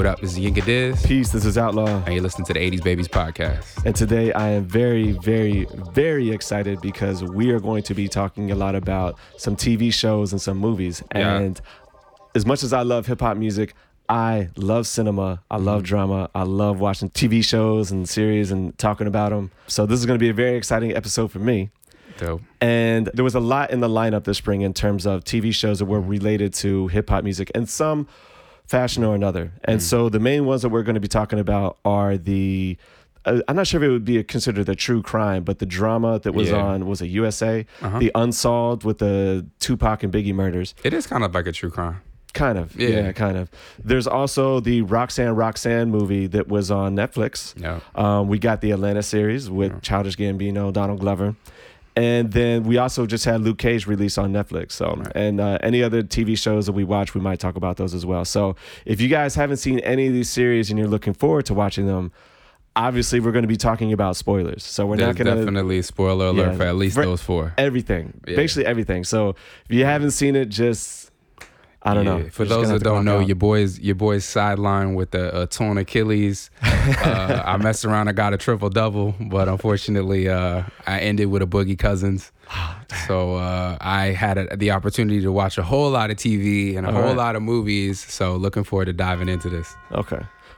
What up? This is Yinka Diz. Peace, this is Outlaw. And you're listening to the 80s Babies podcast. And today I am very, very, very excited because we are going to be talking a lot about some TV shows and some movies. Yeah. And as much as I love hip hop music, I love cinema. I love mm-hmm. drama. I love watching TV shows and series and talking about them. So this is going to be a very exciting episode for me. Dope. And there was a lot in the lineup this spring in terms of TV shows that were related to hip hop music and some fashion or another. And so the main ones that we're going to be talking about are the. Uh, I'm not sure if it would be considered a true crime, but the drama that was Yeah. on was a USA, the Unsolved with the Tupac and Biggie murders. It is kind of like a true crime. Kind of, Yeah. yeah. kind of. There's also the Roxanne Roxanne movie that was on Netflix. Yeah. Um, we got the Atlanta series with Childish Gambino, Donald Glover, and then we also just had Luke Cage released on Netflix. So, and uh, any other TV shows that we watch, we might talk about those as well. So, if you guys haven't seen any of these series and you're looking forward to watching them, obviously we're going to be talking about spoilers. So we're There's not going to definitely spoiler alert Yeah. for at least Ver- those four. everything, Yeah. basically everything. So if you haven't seen it, just I don't Yeah. know. For those that don't know, your boys, your boys sideline with a, a torn Achilles. uh, I messed around. I got a triple double, but unfortunately, uh, I ended with a boogie cousins. so uh, I had a, the opportunity to watch a whole lot of TV and a All whole right. lot of movies. So looking forward to diving into this. Okay.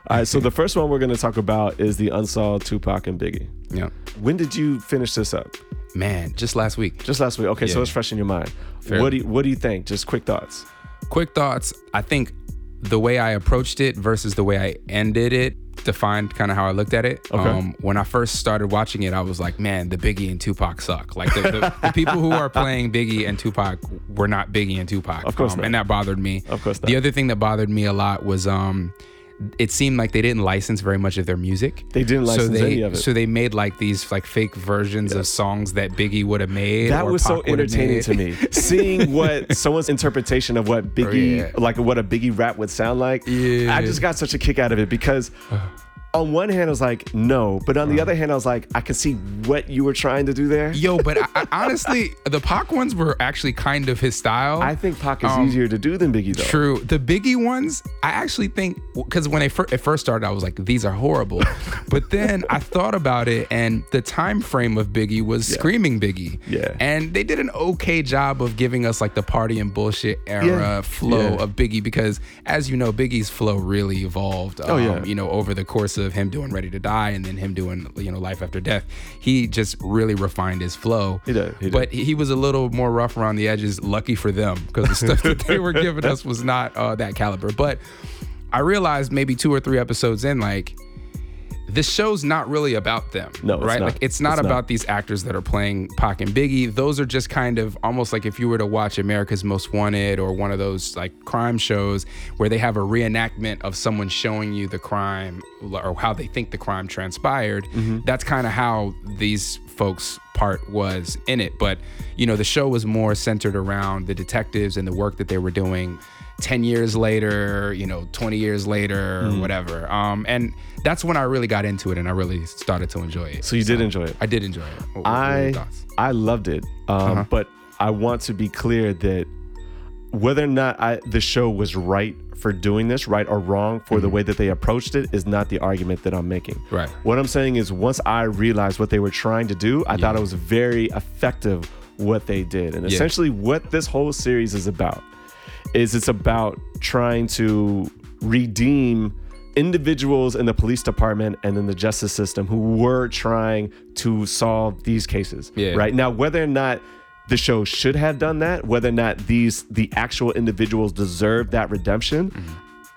All right. So the first one we're going to talk about is the unsolved Tupac and Biggie. Yeah, When did you finish this up? man, just last week. Just last week. Okay, so Yeah. it's fresh in your mind. Fairly. What do you, What do you think? Just quick thoughts. Quick thoughts i think the way i approached it versus the way i ended it defined kind of how i looked at it Okay. um, when i first started watching it i was like man the biggie and tupac suck like the, the, the people who are playing biggie and tupac were not biggie and tupac Of course um, not. and that bothered me Of course not. the other thing that bothered me a lot was um it seemed like they didn't license very much of their music They didn't license so they, any of it. So they made like these like fake versions of songs that Biggie would have made. that was so Pac would've entertaining to me. Seeing what someone's interpretation of what oh, Biggie, yeah. like what a Biggie rap would sound like. Yeah. I just got such a kick out of it because uh. On one hand I was like, no, but on the other hand I was like, I can see what you were trying to do there. Yo, but I, I, honestly, the Pac ones were actually kind of his style. I think Pac is Um, easier to do than Biggie though. True. The Biggie ones, I actually think because when I fir- it first started, I was like, these are horrible. but then I thought about it, and the time frame of Biggie was screaming Biggie. Yeah. And they did an okay job of giving us like the party and bullshit era Yeah. flow Yeah. of Biggie because, as you know, Biggie's flow really evolved. Oh, yeah. You know, over the course of him doing Ready to Die and then him doing you know Life After Death, he just really refined his flow. He did, he did. But he was a little more rough around the edges. Lucky for them, because the stuff that they were giving us was not uh, that caliber. But I realized maybe two or three episodes in, like this show's not really about them. No, it's right? not. Like it's not It's not. about these actors that are playing Pac and Biggie. Those are just kind of almost like if you were to watch America's Most Wanted or one of those like crime shows where they have a reenactment of someone showing you the crime or how they think the crime transpired. Mm-hmm. That's kind of how these folks part was in it. But you know, the show was more centered around the detectives and the work that they were doing. 10 years later, you know, 20 years later, Mm-hmm. or whatever. Um, and that's when I really got into it and I really started to enjoy it. So you did enjoy it. I did enjoy it. What, I? I loved it, um, Uh-huh. but I want to be clear that whether or not I, the show was right for doing this, right or wrong for the way that they approached it, is not the argument that I'm making. Mm-hmm. Right. What I'm saying is, once I realized what they were trying to do, I thought it was very effective what they did, and Yeah. essentially what this whole series is about is it's about trying to redeem individuals in the police department and in the justice system who were trying to solve these cases. Yeah. Right. Now, whether or not the show should have done that, whether or not these the actual individuals deserve that redemption, mm-hmm.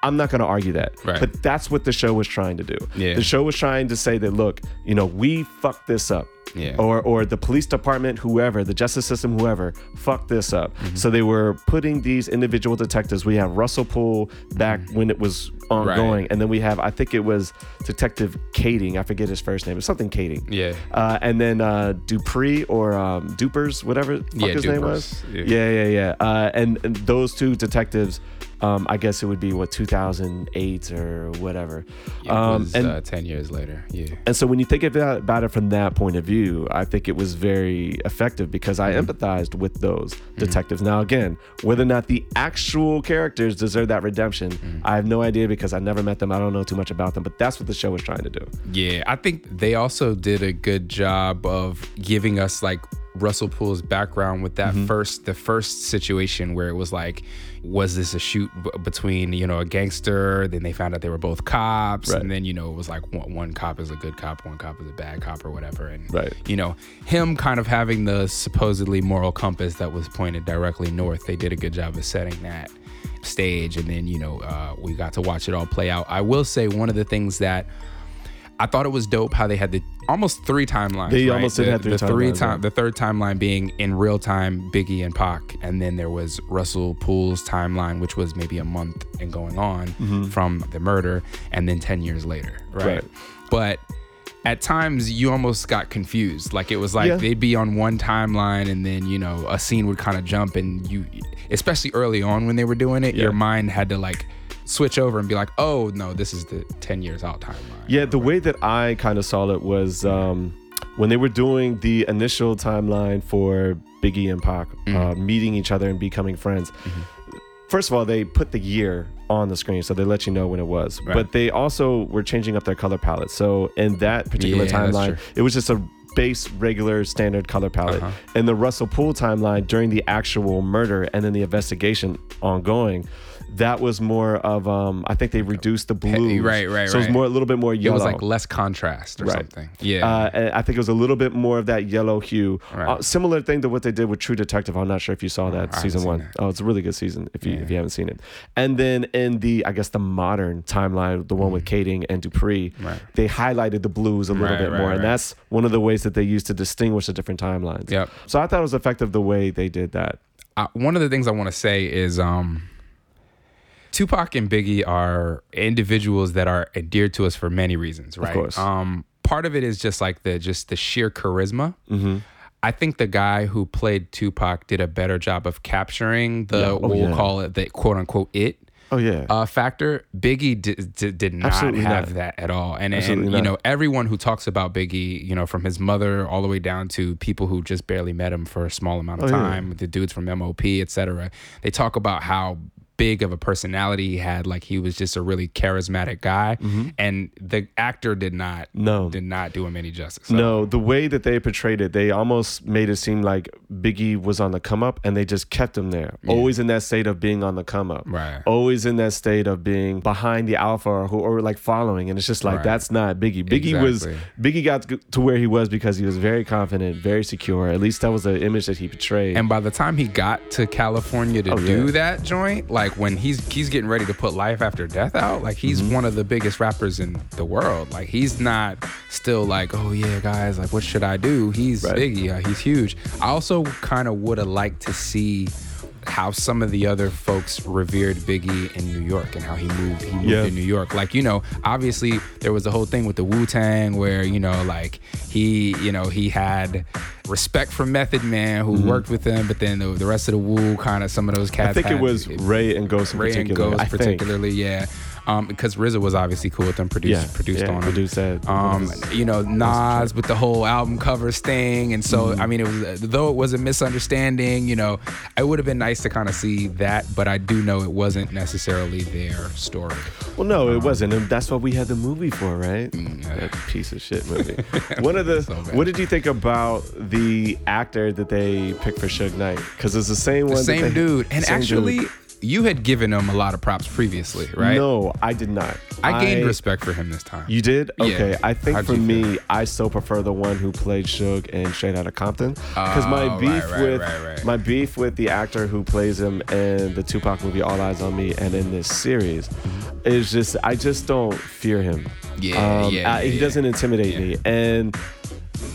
I'm not going to argue that. Right. But that's what the show was trying to do. Yeah. The show was trying to say that look, you know, we fucked this up. Yeah. Or or the police department, whoever, the justice system, whoever, fucked this up. Mm-hmm. So they were putting these individual detectives. We have Russell Poole back when it was ongoing, and then we have I think it was Detective Kading. I forget his first name. It's something Kading. Yeah. Uh, and then uh, Dupree or um, Dupers, whatever the fuck Yeah, his name was. Yeah. Yeah, yeah, yeah. Uh, and, and those two detectives um, I guess it would be what 2008 or whatever. It Um, was and uh, ten years later. Yeah. and so when you think about, about it from that point of view, I think it was very effective because I Mm-hmm. empathized with those detectives. Now, again, whether or not the actual characters deserve that redemption, Mm-hmm. I have no idea because I never met them. I don't know too much about them, but that's what the show was trying to do. Yeah, I think they also did a good job of giving us like Russell Poole's background with that Mm-hmm. first the first situation where it was like was this a shoot b- between you know a gangster then they found out they were both cops Right. and then you know it was like one, one cop is a good cop one cop is a bad cop or whatever and Right. you know him kind of having the supposedly moral compass that was pointed directly north they did a good job of setting that stage and then you know uh, we got to watch it all play out i will say one of the things that I thought it was dope how they had the almost three timelines. They right? almost did the, have three the three time, yeah. the third timeline being in real time Biggie and Pac, and then there was Russell Poole's timeline, which was maybe a month and going on mm-hmm. from the murder, and then ten years later, right? Right. But at times you almost got confused. Like it was like Yeah. they'd be on one timeline, and then you know a scene would kind of jump, and you, especially early on when they were doing it, Yeah. your mind had to like switch over and be like, oh no, this is the ten years out timeline. Yeah, the way that I kind of saw it was um, when they were doing the initial timeline for Biggie and Pac Mm-hmm. uh, meeting each other and becoming friends. First of all, they put the year on the screen, so they let you know when it was. Right. But they also were changing up their color palette. So in that particular Yeah, timeline, it was just a base, regular, standard color palette. Uh-huh. In the Russell Poole timeline, during the actual murder and then the investigation ongoing. That was more of um I think they reduced the blue. right, right, So it was right. more a little bit more yellow. it was like less contrast or Right. something. Yeah. Uh, and I think it was a little bit more of that yellow hue. Right. Uh, similar thing to what they did with True Detective. I'm not sure if you saw that I haven't season seen one. that. Oh, it's a really good season if you if you haven't seen it. And then in the I guess the modern timeline, the one with Kading and Dupree. Right. they highlighted the blues a little Right, bit right, more, and right. that's one of the ways that they used to distinguish the different timelines. Yep. So I thought it was effective the way they did that. uh, one of the things I want to say is um, Tupac and Biggie are individuals that are endeared to us for many reasons, right? course. Um, part of it is just like the just the sheer charisma. Mm-hmm. I think the guy who played Tupac did a better job of capturing the Yeah. Oh, we'll yeah. call it the quote unquote it Oh yeah. uh, factor. Biggie did, did, did not Absolutely have not. that at all. And, and you not. know, everyone who talks about Biggie, you know, from his mother all the way down to people who just barely met him for a small amount of Oh, yeah. time, the dudes from MOP, et cetera, they talk about how big of a personality he had. Like he was just a really charismatic guy. And the actor did not Mm-hmm. No. did not do him any justice. So, No, the way that they portrayed it, they almost made it seem like Biggie was on the come up and they just kept him there. Always in that state of being on the come up. Right. Always in that state of being behind the alpha or, who, or like following. And it's just like, Right. that's not Biggie. Biggie was, Biggie got to- to where he was because he was very confident, very secure. At least that was the image that he portrayed. And by the time he got to California to Oh, do yeah. that joint, like when he's he's getting ready to put Life After Death out, like he's Mm-hmm. one of the biggest rappers in the world. Like he's not still like, oh yeah, guys, like what should I do? He's Right. Biggie, he's huge. I also kind of would have liked to see how some of the other folks revered Biggie in New York and how he moved he moved Yeah. to New York. Like, you know, obviously there was the whole thing with the Wu-Tang where, you know, like he, you know, he had respect for Method Man who mm-hmm. worked with him, but then the, the rest of the Wu kind of some of those cats I think it had- was Rae and Ghost in Rae and. Ghost particularly, yeah. Um, because RZA was obviously cool with them, produced Yeah, produced yeah, on produced that. Um, you know, Nas with the whole album covers thing, and so Mm-hmm. I mean, it was though it was a misunderstanding. You know, it would have been nice to kind of see that, but I do know it wasn't necessarily their story. Well, no, it wasn't, and that's what we had the movie for, right? Mm, yeah. That piece of shit movie. One of the. So what did you think about the actor that they picked for Suge Knight? Because it's the same The one. same they- dude, and same actually, dude. You had given him a lot of props previously, right? No, I did not. I gained respect for him this time. You did? Yeah. Okay. I think How'd for me, feel? I still prefer the one who played Suge in Straight Outta Compton. Because my Oh, beef right, right, with right, my beef with the actor who plays him in the Tupac movie All Eyes on Me and in this series is just I just don't fear him. Mm-hmm. Yeah, Um, yeah, I- yeah, he doesn't intimidate Yeah. me. And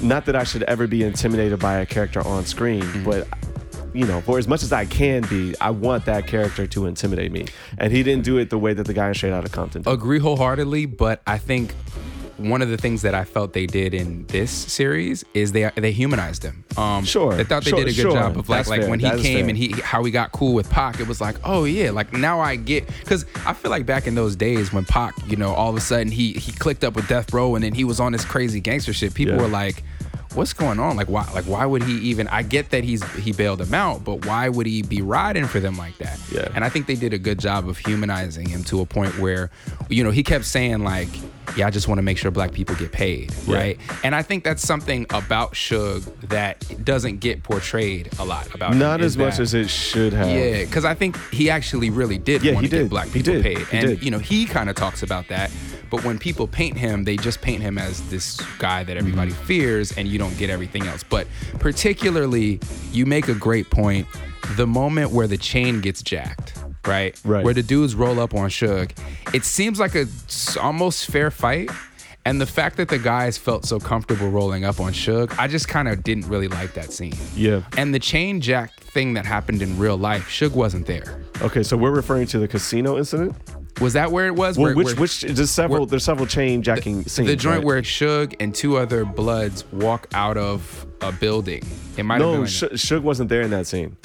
not that I should ever be intimidated by a character on screen, Mm-hmm. but you know, for as much as I can be, I want that character to intimidate me. And he didn't do it the way that the guy in Straight Outta Compton did. agree wholeheartedly, but I think one of the things that I felt they did in this series is they they humanized him. Um, Sure, I thought they sure, did a good sure. job of like That's like fair. when he That came and he how he got cool with Pac. It was like, oh yeah, like now I get because I feel like back in those days when Pac, you know, all of a sudden he he clicked up with Death Row and then he was on this crazy gangster shit. People Yeah. were like. What's going on? Like why? Like why would he even? I get that he's he bailed him out, but why would he be riding for them like that? Yeah. And I think they did a good job of humanizing him to a point where, you know, he kept saying like, "Yeah, I just want to make sure black people get paid," Yeah. right? And I think that's something about Suge that doesn't get portrayed a lot about. him, Not is as much that- as it should have. yeah, because I think he actually really did Yeah, want he to get black He people did. paid, He and did. you know he kind of talks about that. But when people paint him, they just paint him as this guy that everybody Mm-hmm. fears, and you don't get everything else. But particularly, you make a great point. The moment where the chain gets jacked, right? Right. Where the dudes roll up on Suge, it seems like a almost fair fight. And the fact that the guys felt so comfortable rolling up on Suge, I just kind of didn't really like that scene. Yeah. And the chain jack thing that happened in real life, Suge wasn't there. Okay, so we're referring to the casino incident. Was that where it was? Well, Where- which where- which there's several where- there's several chain jacking scenes. the joint right? where Suge and two other Bloods walk out of a building. It might have no been. Like Suge wasn't there in that scene.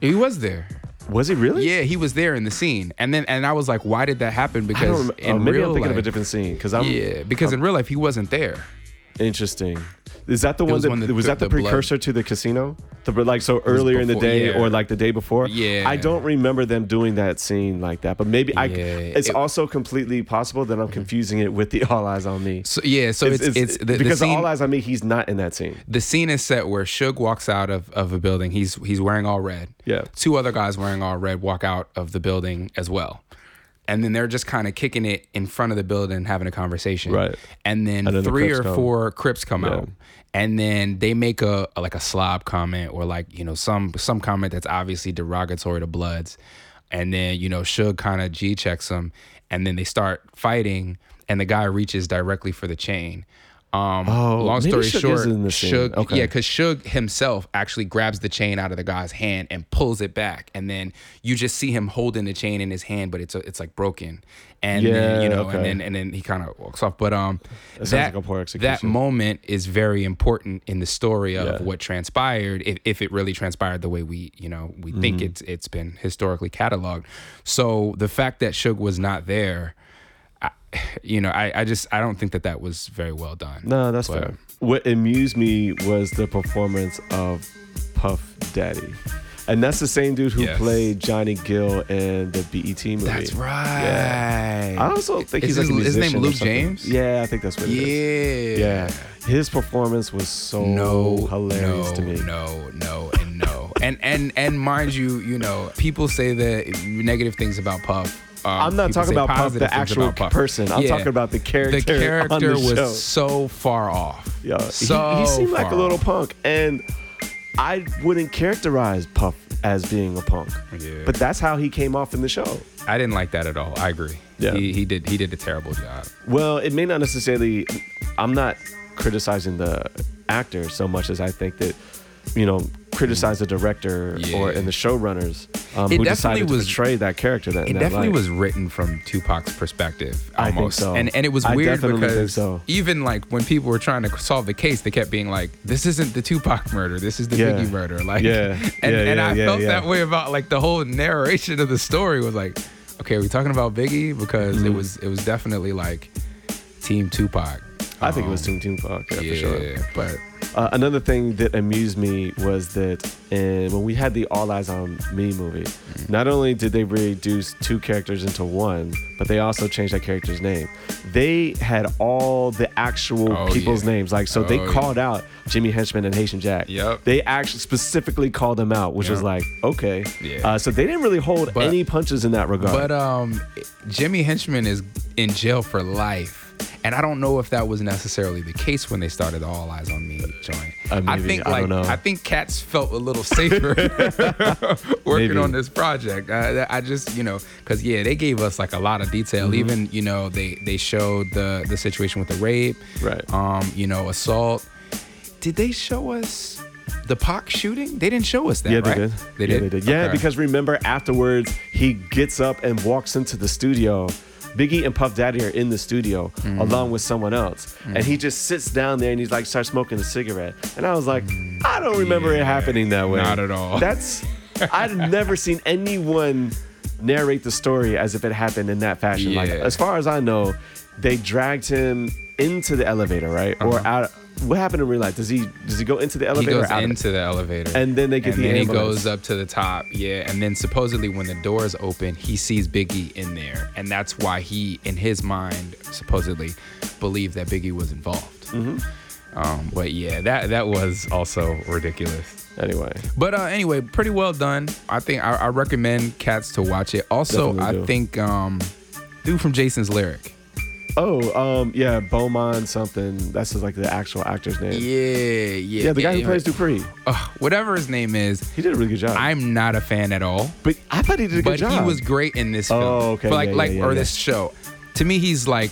he was there. Was he really? Yeah, he was there in the scene. And then and I was like, why did that happen? I Because rem- in oh, maybe real I'm thinking life, of a different scene because I'm yeah, because in real life he wasn't there. interesting. Is that the one was that the- was that the, the blood- precursor to the casino? The like so earlier in the day yeah. or like the day before? Yeah. I don't remember them doing that scene like that, but maybe I. Yeah, It's it- Mm-hmm. also completely possible that I'm confusing it with the All Eyes on Me. So yeah, so it's it's, the, the because scene. All Eyes on Me, he's not in that scene. the scene is set where Suge walks out of, of a building. He's he's wearing all red. Yeah. Two other guys wearing all red walk out of the building as well. And then they're just kind of kicking it in front of the building, having a conversation. Right. And then, And then three Crips or come. four Crips come Yeah. out. And then they make a, a- like a slob comment or like, you know, some some comment that's obviously derogatory to Bloods. And then, you know, Suge kind of G checks them. And then they start fighting and the guy reaches directly for the chain. Um, Oh, long story short, is in the scene. Suge, Okay. yeah, because Suge himself actually grabs the chain out of the guy's hand and pulls it back, and then you just see him holding the chain in his hand, but it's a, it's like broken, and then you know, okay. and then and then he kind of walks off. But um, That that like that moment is very important in the story of Yeah. what transpired, if, if it really transpired the way we you know we think Mm-hmm. it's it's been historically cataloged. So the fact that Suge was not there. I, you know, I, I just I don't think that that was very well done. No, that's But- fair. What amused me was the performance of Puff Daddy. And that's the same dude who Yes. played Johnny Gill in the BET movie. That's right. I also think Is he's like a his- his name musician or Luke. James? Yeah, I think that's what it is. Yeah. Yeah. His performance was so No, hilarious no, to me. No, no, and no. and and and mind you, you know, people say the negative things about Puff. Um, I'm not talking about Puff, the actual Puff. person. I'm Yeah. talking about the character. The character the was show. so far off. Yeah, he- so he, seemed like a little off. punk, and I wouldn't characterize Puff as being a punk. Yeah. But that's how he came off in the show. I didn't like that at all. I agree. Yeah. He, he did he did a terrible job. Well, it may not necessarily. I'm not criticizing the actor so much as I think that, you know, criticize the director or Yeah. and the showrunners um, who decided to was- portray that character. That It that definitely light. was written from Tupac's perspective. I think Almost. so. And and it was I weird because so. even like when people were trying to solve the case, they kept being like, "This isn't the Tupac murder. This is the Yeah. Biggie murder." Like, Yeah. and Yeah, and I felt that way about like the whole narration of the story was like, okay, are we talking about Biggie because Mm-hmm. it was it was definitely like Team Tupac. I think it was Um, Team Tupac, yeah, yeah, for sure. but Uh, another thing that amused me was that in, when we had the All Eyes on Me movie, Mm-hmm. not only did they reduce two characters into one, but they also changed that character's name. They had all the actual Oh, people's yeah. names. Like, so they Oh, yeah. called out Jimmy Henchman and Haitian Jack. Yep. They actually specifically called them out, which was like, okay. Yeah. Uh, so they didn't really hold But- any punches in that regard. But um, Jimmy Henchman is in jail for life, and I don't know if that was necessarily the case when they started the All Eyes on Me joint. Uh, I think I like don't know. I think cats felt a little safer working Maybe. on this project. Uh, I just you know because yeah, they gave us like a lot of detail. Mm-hmm. Even you know they they showed the the situation with the rape, Right. Um, you know assault. Did they show us? The Pac shooting? They didn't show us that, yeah, right? they did. They yeah, did. they did. Yeah, Okay. because remember afterwards he gets up and walks into the studio Biggie and Puff Daddy are in the studio mm. along with someone else, and he mm. just sits down there and he's like starts smoking a cigarette, and I was like, mm. I don't remember it happening that way. not at all. That's I've never seen anyone narrate the story as if it happened in that fashion. Like as far as I know, they dragged him into the elevator, right, or uh-huh. out. What happened in real life? Does he does he go into the Uh-huh. He elevator? goes or out of it? into the elevator, And then they get and the then ambulance. he goes up to the top. Yeah, and then supposedly when the doors open, he sees Biggie in there, and that's why he, in his mind, supposedly believed that Biggie was involved. Mm-hmm. Um, but yeah, that that was also ridiculous. Anyway, But uh, anyway, pretty well done. I think I, I recommend cats to watch it. Also, Definitely I do. think um, dude from Jason's Lyric. Oh um yeah, Beaumont something. That's just like the actual actor's name. Yeah, yeah, Yeah, the guy who yeah. plays Dupree. Ugh, whatever his name is. He did a really good job. I'm not a fan at all. but I thought he did a good but job. he was great in this Oh, film. okay, But like, yeah, like, yeah, or yeah, this show. To me, he's like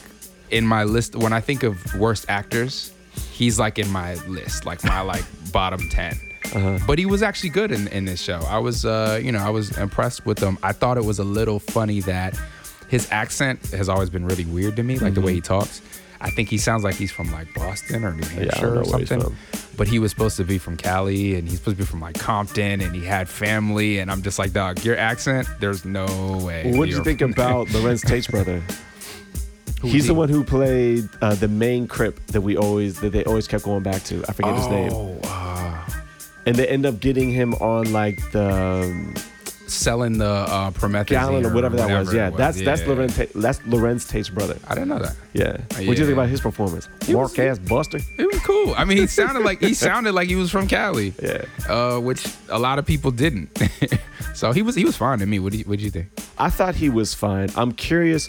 in my list. When I think of worst actors, he's like in my list, like my like bottom 10 Uh-huh. But he was actually good in, in this show. I was, uh, you know, I was impressed with him. I thought it was a little funny that his accent has always been really weird to me, like the way he talks. I think he sounds like he's from like Boston or New Mm-hmm. Hampshire don't or something. But he was supposed to be from Cali and he's supposed to be from like Compton and he had family. And I'm just like, dog, your accent, there's no way. What did you think from- about Larenz Tate's brother? Who's He's the he? one who played uh, the main Crip that we always that they always kept going back to. I forget his name. Oh, uh, And they end up getting him on like the um, selling the uh, promethazine gallon or whatever that was. Yeah, that's that's. Larenz that's Larenz Tate's brother. I didn't know that. Yeah. What do you think about his performance? He Mark was- ass Buster. It was cool. I mean, he sounded like he sounded like he was from Cali. Yeah. Uh, which a lot of people didn't. so he was he was fine to me. What do you what do you think? I thought he was fine. I'm curious.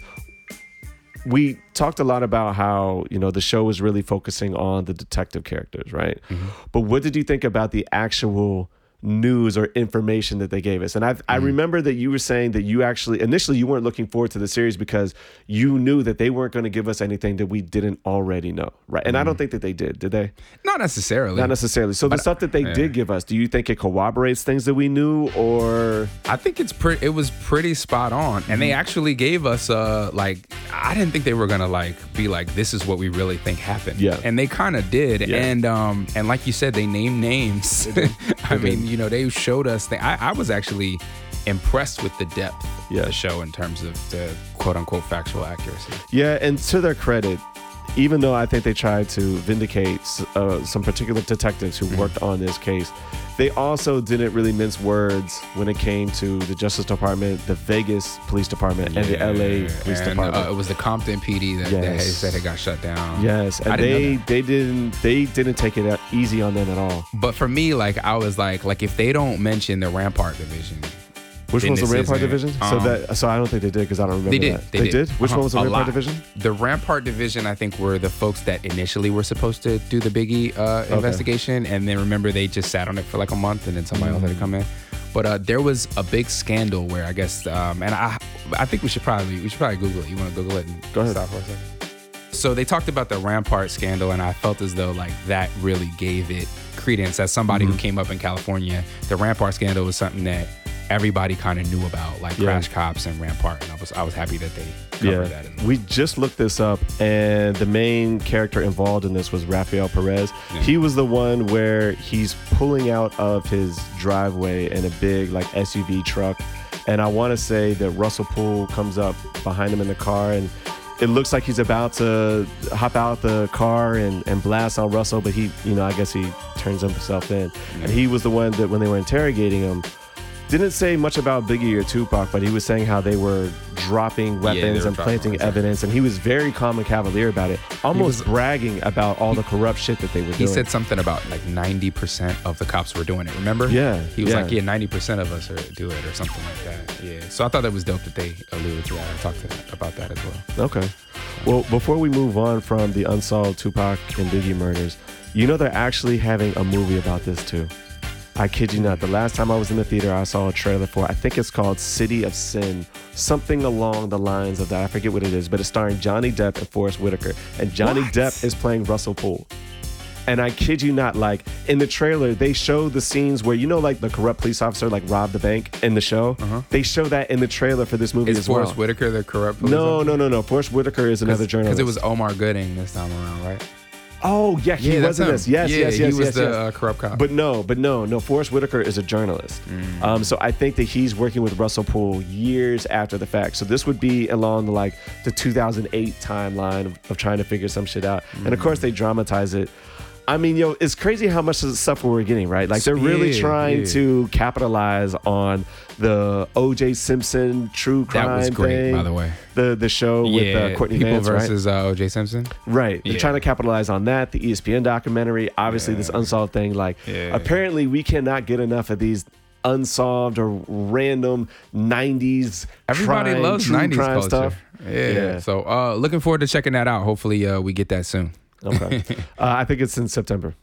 We talked a lot about how, you know, the show was really focusing on the detective characters, right? Mm-hmm. But what did you think about the actual news or information that they gave us? And I I Mm-hmm. remember that you were saying that you actually initially you weren't looking forward to the series because you knew that they weren't going to give us anything that we didn't already know, right? And I Mm-hmm. don't think that they did, did they? Not necessarily. Not necessarily. So the stuff that they yeah. did give us, do you think it corroborates things that we knew or I think it's pretty. It was pretty spot on, and they actually gave us uh like I didn't think they were gonna like be like this is what we really think happened. Yeah. and they kind of did, Yeah. and um and like you said, they named names. I mean, you know, they showed us. Thing. I I was actually impressed with the depth Yeah. of the show in terms of the quote unquote factual accuracy. Yeah, and to their credit, even though I think they tried to vindicate uh, some particular detectives Mm-hmm. who worked on this case, they also didn't really mince words when it came to the Justice Department, the Vegas Police Department, and the LA Police and, Department. Uh, it was the Compton PD that, that Yes. said it got shut down. yes, and they they didn't they didn't take it easy on them at all. But for me, like I was like, like if they don't mention the Rampart division, Which Then one's the Rampart division? so um, that so I don't think they did because I don't remember They did. that. They, did. Which Uh-huh. one was the Rampart lot. division? The Rampart division, I think, were the folks that initially were supposed to do the Biggie uh, investigation, and then remember they just sat on it for like a month, and then somebody else had to come in. But uh, there was a big scandal where I guess, um, and I, I think we should probably we should probably Google it. You want to Google it and Go ahead. stop for a second? So they talked about the Rampart scandal, and I felt as though like that really gave it credence. As somebody Mm-hmm. who came up in California, the Rampart scandal was something that everybody kind of knew about, like Yeah. Crash Cops and Rampart, and I was I was happy that they covered that. In the We just looked this up, and the main character involved in this was Rafael Perez. Yeah. He was the one where he's pulling out of his driveway in a big like SUV truck, and I want to say that Russell Poole comes up behind him in the car, and it looks like he's about to hop out the car and, and blast on Russell, but he, you know, I guess he turns himself in, and he was the one that when they were interrogating him. Didn't say much about Biggie or Tupac, but he was saying how they were dropping weapons were and dropping planting weapons. evidence, and he was very calm and cavalier about it, almost was- bragging about all the corrupt shit that they were He doing. He said something about like 90% of the cops were doing it. Remember? Yeah, He was yeah. like, yeah, 90% of us are do it or something like that. Yeah. So I thought that was dope that they alluded to that. I talked to, about that as well. Okay. Well, before we move on from the unsolved Tupac and Biggie murders, you know they're actually having a movie about this too. I kid you not. The last time I was in the theater, I saw a trailer for. I think it's called City of Sin, something along the lines of that. I forget what it is, but it's starring Johnny Depp and Forest Whitaker, and Johnny What? Depp is playing Russell Poole. And I kid you not, like in the trailer, they show the scenes where you know, like the corrupt police officer like robbed the bank in the show. Uh-huh. They show that in the trailer for this movie Is as Forrest well. Whitaker the corrupt? police No, officer? no, no, no. Forest Whitaker is another journalist. Because it was Omar Gooding this time around, right? Oh yeah, he that's was in him. this. Yes, yeah, yes, yes, He was yes, the yes. Uh, corrupt cop. But no, but no, no. Forest Whitaker is a journalist. Mm. Um, so I think that he's working with Russell Poole years after the fact. So this would be along the like the 2008 timeline of, of trying to figure some shit out. And of course they Mm. dramatize it. I mean, yo, it's crazy how much of the stuff we're getting, right? Like they're really Yeah, trying yeah. to capitalize on the O.J. Simpson true crime that was great, thing. by the way. The the show with uh, Courtney people Vance, right? versus uh, O.J. Simpson. Right. They're Yeah. trying to capitalize on that. The ESPN documentary, obviously this unsolved thing. Like Yeah. apparently we cannot get enough of these unsolved or random 90s Everybody crime, loves true 90s crime culture. stuff. Yeah. Yeah. So uh, looking forward to checking that out. Hopefully uh, we get that soon. Okay. uh, I think it's in September.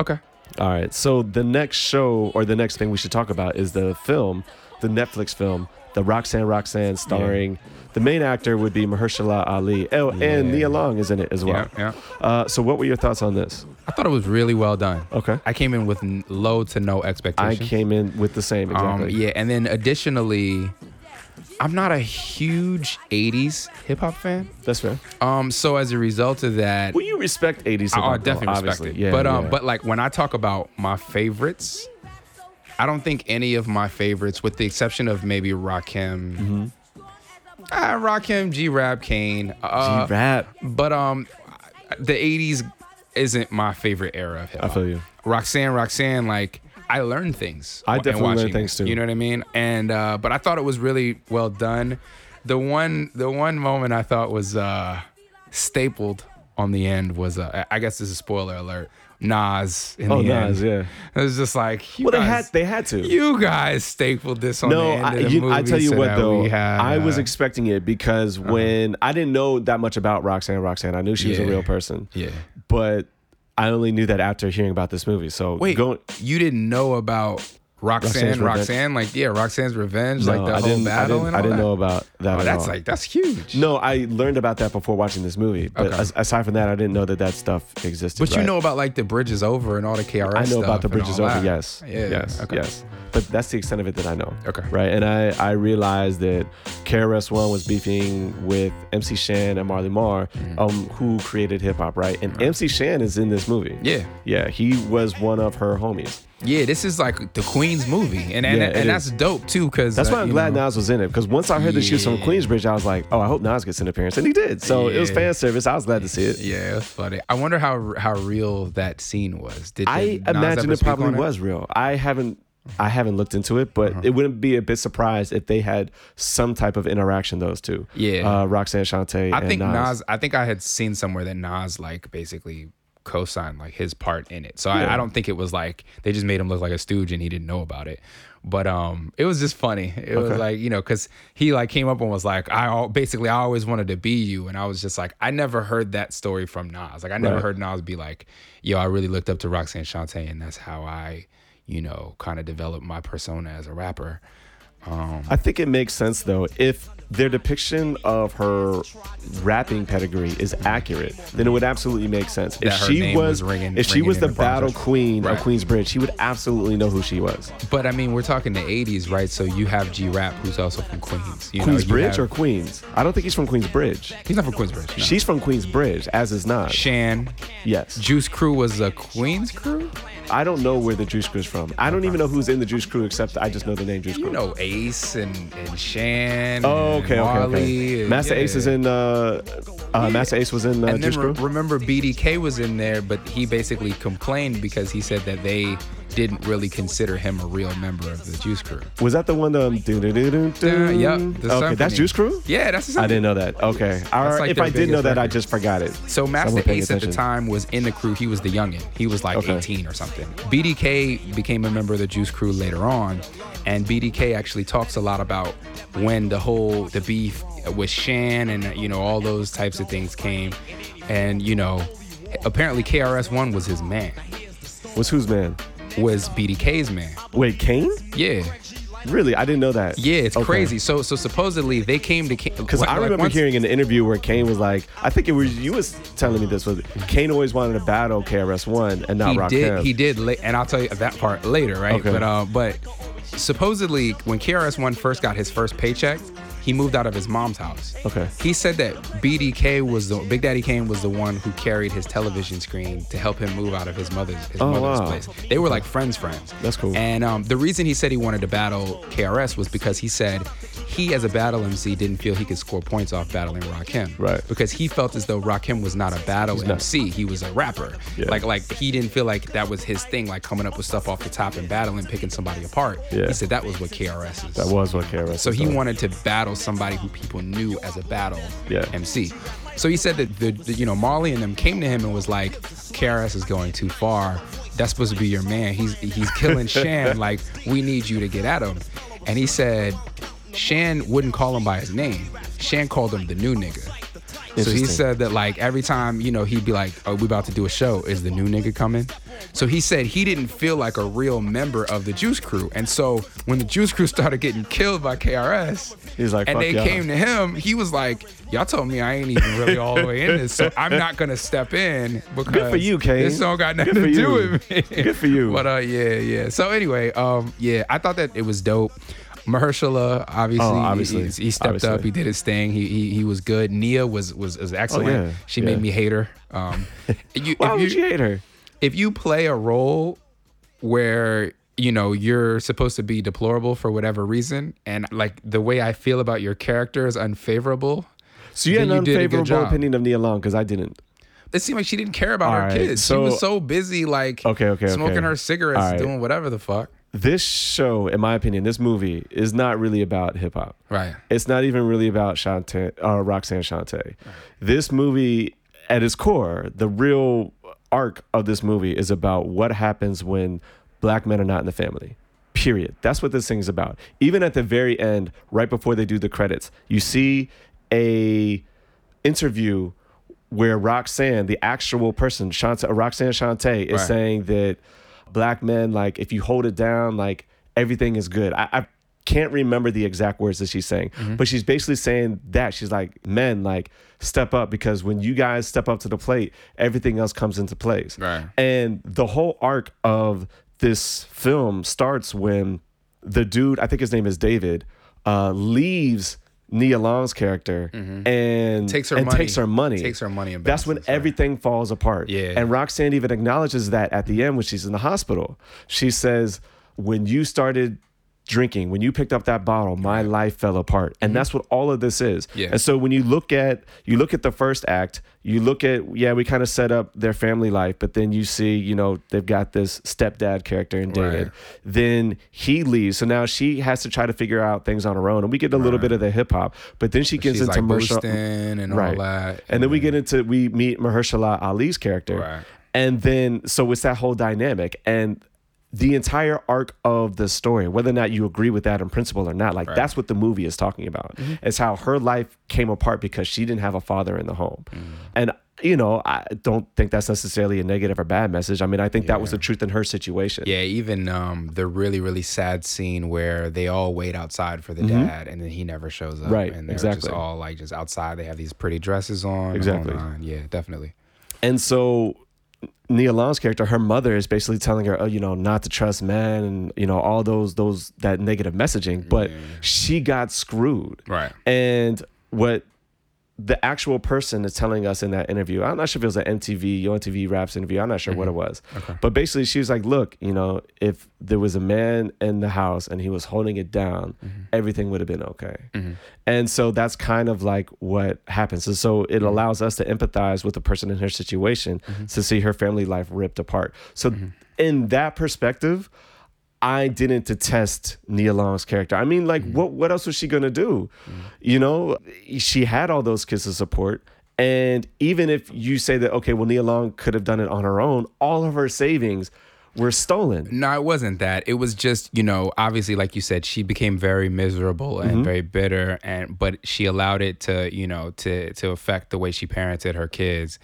Okay. All right. So the next show or the next thing we should talk about is the film, the Netflix film, the Roxanne Roxanne starring the main actor would be Mahershala Ali. Oh, and Yeah. Nia Long is in it as well. Yeah. Yeah. Uh, so what were your thoughts on this? I thought it was really well done. Okay. I came in with low to no expectations. I came in with the same exactly. Um, yeah, and then additionally, I'm not a huge '80s hip hop fan. That's fair. Um, so as a result of that, Well, you respect 80s. I, I hip-hop, though, definitely respect it. Yeah, but um, yeah. but like when I talk about my favorites, I don't think any of my favorites, with the exception of maybe Rakim, Mm-hmm. ah, Rakim, G Rap, Kane, uh, G-Rap. but um, the '80s isn't my favorite era of hip hop. I feel you. Roxanne, Roxanne, like I learned things. I definitely learned things, too. You know what I mean? And uh, but I thought it was really well done. The one, the one moment I thought was uh, stapled on the end was, uh, I guess this is a spoiler alert. Nas in Oh, the Nas, end. yeah. It was just like you Well, they had they had to. you guys stapled this on the no, end I, of the you. I tell you so what though, had, I was uh, expecting it because when I didn't know that much about Roxanne Roxanne, I knew she was a real person, yeah. but I only knew that after hearing about this movie. So Wait, going, you didn't know about Roxanne's Roxanne? Roxanne, like yeah, Roxanne's Revenge, like the I whole didn't, I battle didn't, and I didn't know about that. Oh, at that's all. like that's huge. no, I learned about that before watching this movie. But Okay. aside from that, I didn't know that that stuff existed. But you know about like the bridges Over and all the KRS stuff. I know about the bridges over. that. Yes. Yeah. Yes. Okay. Yes. But that's the extent of it that I know. Okay. Right. And I I realized that KRS One was beefing with MC Shan and Marley Marl, Mm-hmm. um, who created hip hop. Right. And MC Shan is in this movie. Yeah. Yeah. He was one of her homies. Yeah, this is like the Queen's movie, and and, Yeah, and that's dope too. Because That's why I'm glad Nas was in it because once I heard that she was from Queensbridge, I was like, oh, I hope Nas gets an appearance, and he did. So it was fan service. I was glad to see it. Yeah, funny. I wonder how how real that scene was. Did I Nas imagine it probably was real. I haven't I haven't looked into it, but Uh-huh. it wouldn't be a bit surprised if they had some type of interaction those two. Yeah. Uh, Roxanne Shante I and think Nas. Nas. I think I had seen somewhere that Nas like basically co-signed like his part in it. So I, Yeah. I don't think it was like they just made him look like a stooge and he didn't know about it. But um, it was just funny. It was like you know, cause he like came up and was like, I al- basically I always wanted to be you, and I was just like, I never heard that story from Nas. Like I never Right. heard Nas be like, Yo, I really looked up to Roxanne Shante, and that's how I, you know, kind of developed my persona as a rapper. Um, I think it makes sense though if their depiction of her rapping pedigree is accurate, then it would absolutely make sense. If That she was, was ringing- if she was the the battle queen Right. of Queensbridge, he would absolutely know who she was. But I mean, we're talking the '80s, right? So you have G Rap, who's also from Queens. You Queensbridge or Queens? I don't think he's from Queensbridge. he's not from Queensbridge. No. She's from Queensbridge, as is Nas. Shan. yes. Juice Crew was a Queens crew. I don't know where the Juice Crew is from. I don't even know who's in the Juice Crew except I just know the name Juice Crew. You know Ace and and Shan. Oh, okay, okay, okay. Master. Ace is in. Uh, uh, Masta Ace was in uh, And then Juice re- Crew. remember BDK was in there, but he basically complained because he said that they didn't really consider him a real member of the Juice Crew. Was that the one? Um, dun, dun, dun? yep, the Okay, that's. Juice Crew. Yeah, that's the I didn't know that. Okay. Or like if I did know biggest that, I record. just forgot it. So Masta Ace at the attention. time was in the crew. He was the youngin. He was like Okay. 18 or something. BDK became a member of the Juice Crew later on, and BDK actually talks a lot about when the whole the beef with Shan and you know all those types of things came, and you know apparently KRS One was his man, Was whose man? Was BDK's man. Wait, Kane? Yeah. Really, I didn't know that. Yeah, it's Okay. crazy. So so supposedly they came to Because I remember hearing in the interview where Kane was like, I think it was you was telling me this was Kane always wanted to battle KRS One and not he Rakim. did he did and I'll tell you that part later, right? Okay. But uh, but supposedly when KRS One first got his first paycheck, he moved out of his mom's house. Okay. He said that BDK was the Big Daddy Kane was the one who carried his television screen to help him move out of his mother's his Oh, mother's wow. place. They were like friends, friends. That's cool. And um, the reason he said he wanted to battle KRS was because he said he, as a battle MC, didn't feel he could score points off battling Rakim. Right. Because he felt as though Rakim was not a battle. MC. He was a rapper. Yeah. Like like he didn't feel like that was his thing, like coming up with stuff off the top and battling, picking somebody apart. Yeah. He said that was what KRS is. That was what KRS. So he wanted to battle somebody who people knew as a battle Yeah. MC. So he said that the, the you know Marley and them came to him and was like, KRS is going too far. That's supposed to be your man. He's he's killing Shan. Like we need you to get at him. And he said Shan wouldn't call him by his name. Shan called him the new nigga. So he said that like every time, you know, he'd be like, Oh, we about to do a show. Is the new nigga coming? So he said he didn't feel like a real member of the Juice Crew. And so when the Juice Crew started getting killed by KRS, He's like, and they y'all." came to him, he was like, Y'all told me I ain't even really all the way in this, so I'm not gonna step in because for you, Kane. this don't got nothing Good to do with me. Good for you. But uh yeah, yeah. So anyway, um, yeah, I thought that it was dope. Mahershala, obviously, Oh, he- obviously. he, he stepped Obviously. up. He did his thing. He he, he was good. Nia was was, was excellent. Oh, yeah. She Yeah. made me hate her. Um, you, Why if would you hate her? if you play a role where you know you're supposed to be deplorable for whatever reason and like the way i feel about your character is unfavorable So you had an you did a good unfavorable opinion of Nia Long because I didn't. it seemed like she didn't care about All her right, kids so- she was so busy like Okay, okay, smoking okay. her cigarettes right. doing whatever the fuck This show, in my opinion, this movie is not really about hip hop. right It's not even really about Shante, uh, Roxanne Shante. This movie, at its core, the real arc of this movie is about what happens when black men are not in the family. Period. That's what this thing's about. Even at the very end, right before they do the credits, you see a interview where Roxanne, the actual person, Shante, Roxanne Shante, is Right. saying that black men, like, if you hold it down, like, everything is good. I, I can't remember the exact words that she's saying, Mm-hmm. but she's basically saying that. She's like, men, like, step up because when you guys step up to the plate, everything else comes into place. Right. And the whole arc of this film starts when the dude, I think his name is David, uh, leaves Nia Long's character and Mm-hmm. Takes her and money. takes her money. Takes her money and That's when right. everything falls apart. Yeah. And Roxanne even acknowledges that at the end when she's in the hospital. She says, "When you started." Drinking when you picked up that bottle, my life fell apart, and that's what all of this is. Mm-hmm. Yeah. And so when you look at you look at the first act, you look at yeah, we kind of set up their family life, but then you see you know they've got this stepdad character in David. Right. Then he leaves, so now she has to try to figure out things on her own, and we get a little bit of the hip hop, but then she gets into like Mahershala- and all right. that and then we get into we meet Mahershala Ali's character, Right. and then so it's that whole dynamic and the entire arc of the story, whether or not you agree with that in principle or not, like that's what the movie is talking about. Mm-hmm. It's how her life came apart because she didn't have a father in the home, Mm-hmm. and you know I don't think that's necessarily a negative or bad message. I mean, I think that was the truth in her situation. yeah even um the really really sad scene where they all wait outside for the dad and then he never shows up Mm-hmm. Right, and they're exactly. just all like just outside they have these pretty dresses on Exactly. nine. yeah definitely And so Nia Long's character, her mother is basically telling her, oh, you know, not to trust men and, you know, all those those that negative messaging. But she got screwed. Right. And what the actual person is telling us in that interview, I'm not sure if it was an MTV, Yo MTV Raps interview. I'm not sure what it mm-hmm. was. But basically, she was like, look, you know, if there was a man in the house and he was holding it down, mm-hmm. everything would have been okay. Mm-hmm. And so that's kind of like what happens. And so it allows us to empathize with the person in her situation to see her family life ripped apart. So, in that perspective, I didn't detest Nia Long's character. I mean, like, what what else was she gonna do? You know, she had all those kids of support. And even if you say that, okay, well, Nia Long could have done it on her own, all of her savings were stolen. No, it wasn't that. It was just, you know, obviously, like you said, she became very miserable and Mm-hmm. very bitter, and but she allowed it to, you know, to to affect the way she parented her kids.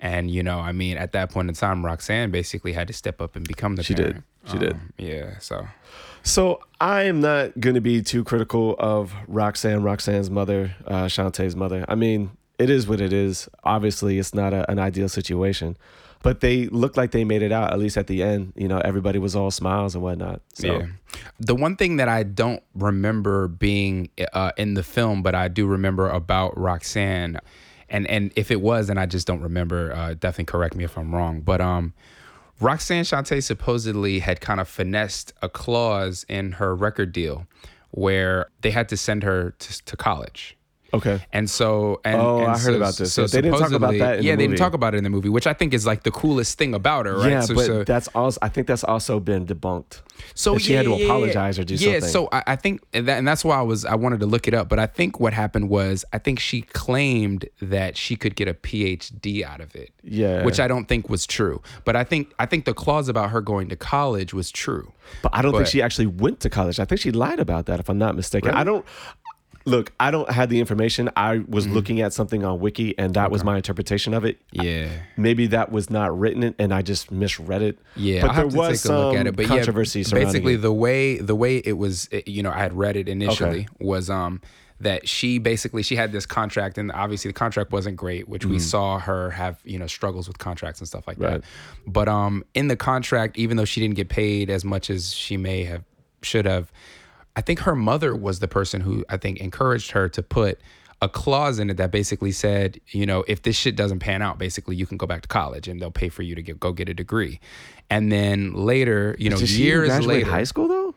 And you know, I mean, at that point in time, Roxanne basically had to step up and become the She did. parent. She did. Um, Yeah. So So I am not going to be too critical of Roxanne, Roxanne's mother, uh, Shante's mother. I mean, it is what it is. Obviously, it's not a, an ideal situation, but they looked like they made it out. At least at the end, you know, everybody was all smiles and whatnot. So. Yeah. The one thing that I don't remember being uh, in the film, but I do remember about Roxanne, and and if it was, and I just don't remember. Uh, definitely correct me if I'm wrong. But um, Roxanne Shante supposedly had kind of finessed a clause in her record deal where they had to send her to, to college. Okay. And so, and, Oh, and I heard so- about this. So They didn't talk about that in the yeah, they didn't talk about it in the movie, which I think is like the coolest thing about her, right? Yeah, so, but so, that's also. I think that's also been debunked. so she had to yeah, yeah, yeah. apologize or do something. yeah, so I, I think and, that, and that's why I was I wanted to look it up, but I think what happened was I think she claimed that she could get a PhD out of it. Yeah. which I don't think was true. But I think I think the clause about her going to college was true. But I don't think she actually went to college. I think she lied about that, if I'm not mistaken. Really? I don't. Look, I don't have the information. I was Mm-hmm. looking at something on Wiki, and that was my interpretation of it. Yeah. Maybe that was not written, and I just misread it. Yeah, but I'll there have to was take a look some at it. But controversy yeah, surrounding basically the way the way it was, you know, I had read it initially was um that she basically she had this contract, and obviously the contract wasn't great, which we saw her have you know struggles with contracts and stuff like. Right. that. But um in the contract, even though she didn't get paid as much as she may have should have, I think her mother was the person who I think encouraged her to put a clause in it that basically said, you know, if this shit doesn't pan out, basically you can go back to college and they'll pay for you to get, go get a degree. And then later, you know, Did she years later, high school though?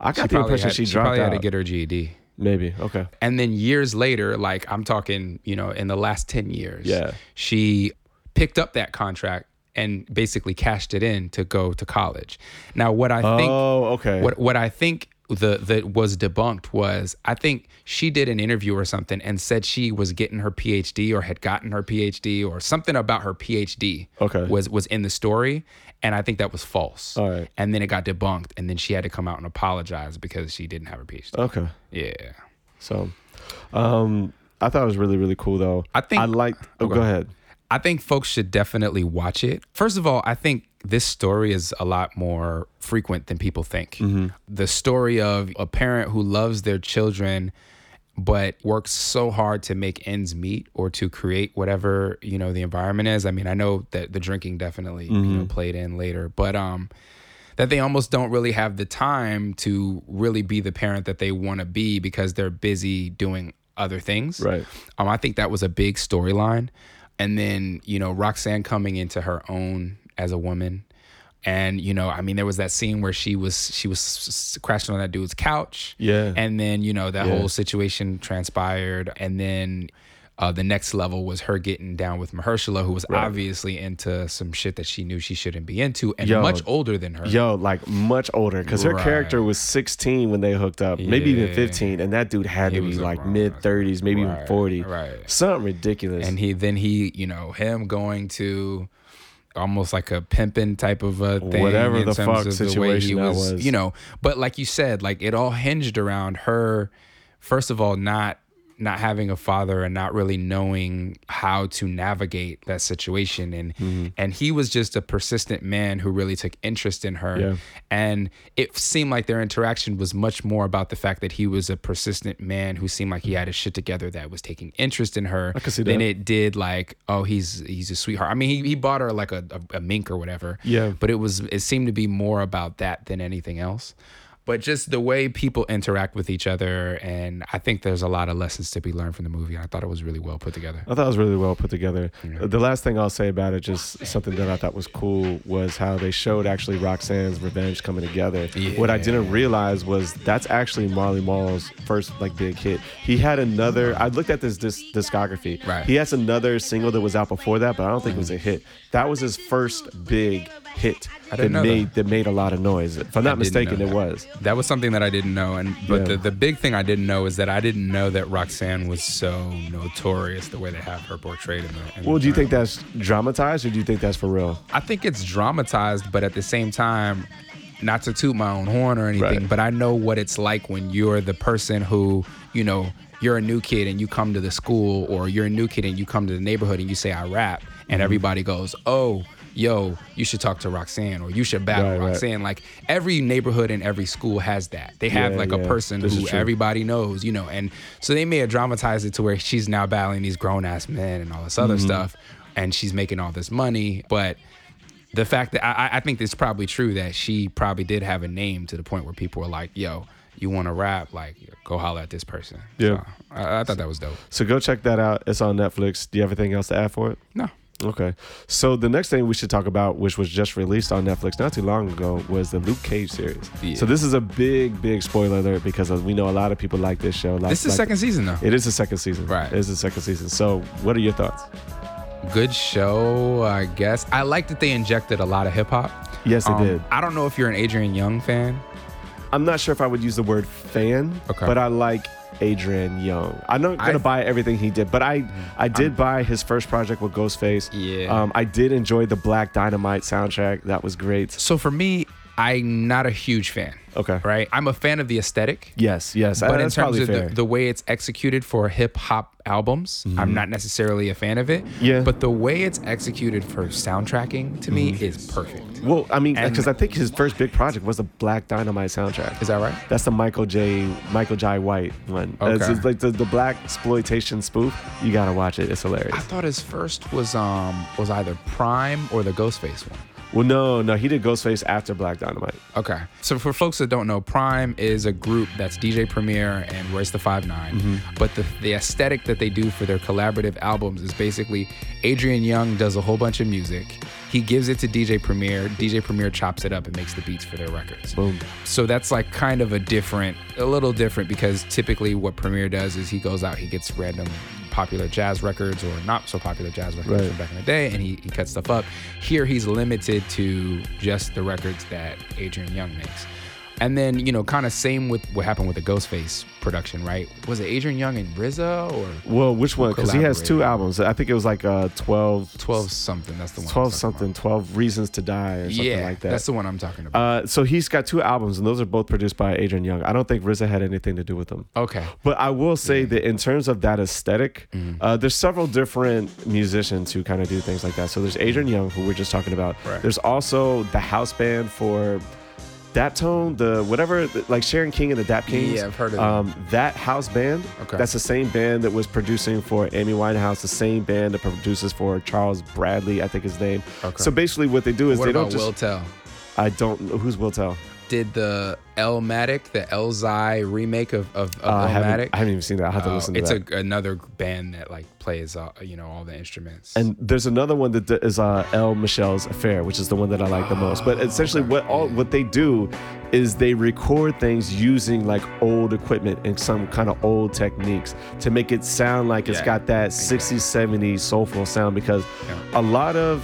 I got the impression had, she she dropped probably out. had to get her GED. Maybe okay. And then years later, like I'm talking, you know, in the last 10 years, Yeah. she picked up that contract and basically cashed it in to go to college. Now, what I think oh, okay. what what I think the that was debunked was I think she did an interview or something and said she was getting her PhD or had gotten her PhD or something about her PhD Okay. was was in the story and I think that was false. All right. And then it got debunked and then she had to come out and apologize because she didn't have her PhD. Okay. Yeah. So, um, I thought it was really really cool though. I think- I liked. Oh, Okay. go ahead. I think folks should definitely watch it. First of all, I think this story is a lot more frequent than people think. The story of a parent who loves their children but works so hard to make ends meet or to create whatever, you know, the environment is. I mean, I know that the drinking definitely, you know, played in later, but um that they almost don't really have the time to really be the parent that they want to be because they're busy doing other things. Right. Um, I think that was a big storyline. And then, you know, Roxanne coming into her own as a woman. And, you know, I mean, there was that scene where she was she was crashing on that dude's couch. Yeah. And then, you know, that Yeah. whole situation transpired. And then uh, the next level was her getting down with Mahershala, who was Right. obviously into some shit that she knew she shouldn't be into and Yo. much older than her. Yo, like much older because her Right. character was 16 when they hooked up, maybe even 15, and that dude had He to be like mid 30s, maybe even 40, right. something ridiculous. and he then he you know him going to almost like a pimping type of a thing Whatever in the fuck of the way situation he was, was. you know but like you said like it all hinged around her first of all not not having a father and not really knowing how to navigate that situation and Mm-hmm. and he was just a persistent man who really took interest in her Yeah. and it seemed like their interaction was much more about the fact that he was a persistent man who seemed like he had his shit together that was taking interest in her than it did like oh he's he's a sweetheart i mean he, he bought her like a, a, a mink or whatever Yeah. but it was it seemed to be more about that than anything else but just the way people interact with each other and i think there's a lot of lessons to be learned from the movie i thought it was really well put together I thought it was really well put together. The last thing I'll say about it, just something that I thought was cool, was how they showed actually Roxanne's revenge coming together. What I didn't realize was that's actually Marley Marl's first like big hit. He had another. I looked at this, this discography. Right. He has another single that was out before that, but I don't think it was a hit. That was his first big hit I that made that. made a lot of noise. If I'm not mistaken, it was. That was something that I didn't know, and but Yeah. the, the big thing I didn't know is that I didn't know that Roxanne was so notorious the way they have her portrayed in the. In Well, the do you think that's dramatized, or do you think that's for real? I think it's dramatized, but at the same time, not to toot my own horn or anything, Right. but I know what it's like when you're the person who, you know, you're a new kid and you come to the school, or you're a new kid and you come to the neighborhood and you say, I rap, and Mm-hmm. everybody goes, Oh, yo, you should talk to Roxanne or you should battle Right, right. Roxanne. Like every neighborhood and every school has that. They have Yeah, like yeah. a person This who everybody knows, you know, and so they may have dramatized it to where she's now battling these grown ass men and all this other Mm-hmm. stuff, and she's making all this money, but. The fact that I, I- I think it's probably true that she probably did have a name to the point where people were like, "Yo, you want to rap? Like, go holler at this person." Yeah. So, I, I thought that was dope. So go check that out. It's on Netflix. Do you have anything else to add for it? No, Okay. So the next thing we should talk about, which was just released on Netflix not too long ago, was the Luke Cage series. Yeah. So this is a big, big spoiler alert because we know a lot of people like this show. Like, this is the like- second season though. It is the second season. Right. It is the second season. So what are your thoughts? Good show, I guess. I like that they injected a lot of hip hop. Yes, it Um, did. I don't know if you're an Adrian Younge fan. I'm not sure if I would use the word fan, Okay. but I like Adrian Younge. I'm not gonna I- buy everything he did, but I I did buy his first project with Ghostface. Yeah. Um, I did enjoy the Black Dynamite soundtrack. That was great. So for me, I'm not a huge fan. Okay. Right? I'm a fan of the aesthetic. Yes, yes. But in terms of the, the way it's executed for hip hop albums, I'm not necessarily a fan of it. Yeah. But the way it's executed for soundtracking to me is perfect. well, I mean, because I think his first big project was the Black Dynamite soundtrack. Is that right? That's the Michael Jai Michael Jai White one. Uh, It's Okay. like the, the black exploitation spoof. You gotta watch it. It's hilarious. I thought his first was um was either PRhyme or the Ghostface one. Well, no, no, he did Ghostface after Black Dynamite. Okay. So for folks that don't know, PRhyme is a group that's DJ Premier and Royce da Five Nine. Mm-hmm. But the, the aesthetic that they do for their collaborative albums is basically Adrian Younge does a whole bunch of music. He gives it to DJ Premier. DJ Premier chops it up and makes the beats for their records. Boom. So that's like kind of a different, a little different because typically what Premier does is he goes out, he gets random popular jazz records or not so popular jazz records Right. from back in the day and he, he cuts stuff up. Here he's limited to just the records that Adrian Younge makes. And then, you know, kind of same with what happened with the Ghostface production, right? Was it Adrian Younge and RZA or Well, which one? Because he has two albums. I think it was like uh, 12, 12 something? That's the one. I'm 12 talking something, 12 Reasons to Die or something Yeah, like that. that's the one I'm talking about. uh, so he's got two albums, and those are both produced by Adrian Younge. I don't think RZA had anything to do with them. okay. But I will say that in terms of that esthetic Mm-hmm. uh, there's several different musicians who kind of do things like that. So there's Adrian Younge, who we're just talking about. Right. There's also the house band for Daptone, the whatever, like Sharon King and the Dap Kings. Yeah, I've heard of them. um, that house band. Okay. That's the same band that was producing for Amy Winehouse, the same band that produces for Charles Bradley, I think his name. Okay. So basically, what they do is What they don't just. Will Tell? I don't know who's Will Tell. Did the Elmatic, the Elzhi remake of, of, of Uh, I, haven't, Elmatic. I haven't even seen that. I have to Uh, listen to it's that. a, another band that like plays, uh, you know, all the instruments. And there's another one that is uh, El Michels Affair, which is the one that I like the most. But essentially, what all what they do is they record things using like old equipment and some kind of old techniques to make it sound like it's Yeah. got that 60s, 70s soulful sound. Because Yeah. a lot of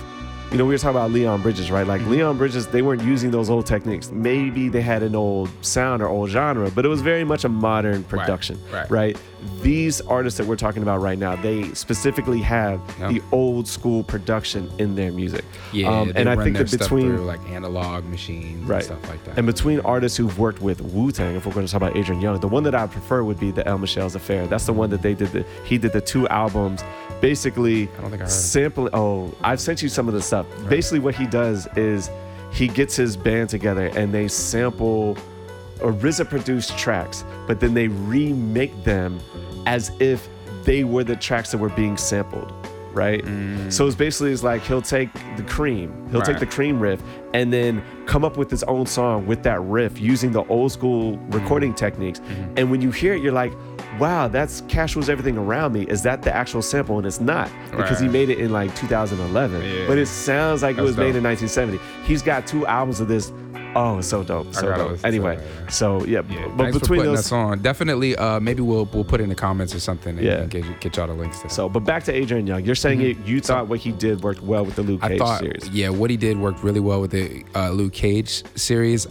you know, we were talking about Leon Bridges, right? Mm-hmm. Like Leon Bridges, they weren't using those old techniques. Maybe they had an old sound or old genre, but it was very much a modern production, right. right? These artists that we're talking about right now, they specifically have Yeah. the old school production in their music. yeah, Um, and I think that between like analog machines Right. and stuff like that. and between artists who've worked with Wu Tang, if we're going to talk about Adrian Younge, the one that I prefer would be the El Michels Affair. That's the one that they did. The, he did the two albums, basically I don't think I heard sampling. Oh, I've sent you some of the stuff. Basically, what he does is he gets his band together and they sample or RZA produced tracks, but then they remake them as if they were the tracks that were being sampled. Right, so it's basically it's like he'll take the cream, he'll take Mm. The cream riff, and then come up with his own song with that riff using the old school Mm-hmm. recording techniques. And when you hear it, you're like, wow, that's Cash Rules Everything Around Me. Is that the actual sample? And it's not because he made it in like 2011. Yeah. But it sounds like it That's was made in 1970. He's got two albums of this. Oh, so dope. So dope. Anyway, that, so yeah, yeah, but thanks for between putting those. us on. Definitely, uh, maybe we'll we'll put it in the comments or something and, Yeah. and get, get y'all the links to that. So, but back to Adrian Younge. You're saying it, you thought what he did worked well with the Luke Mm-hmm. I Cage thought, series. yeah, what he did worked really well with the uh, Luke Cage series.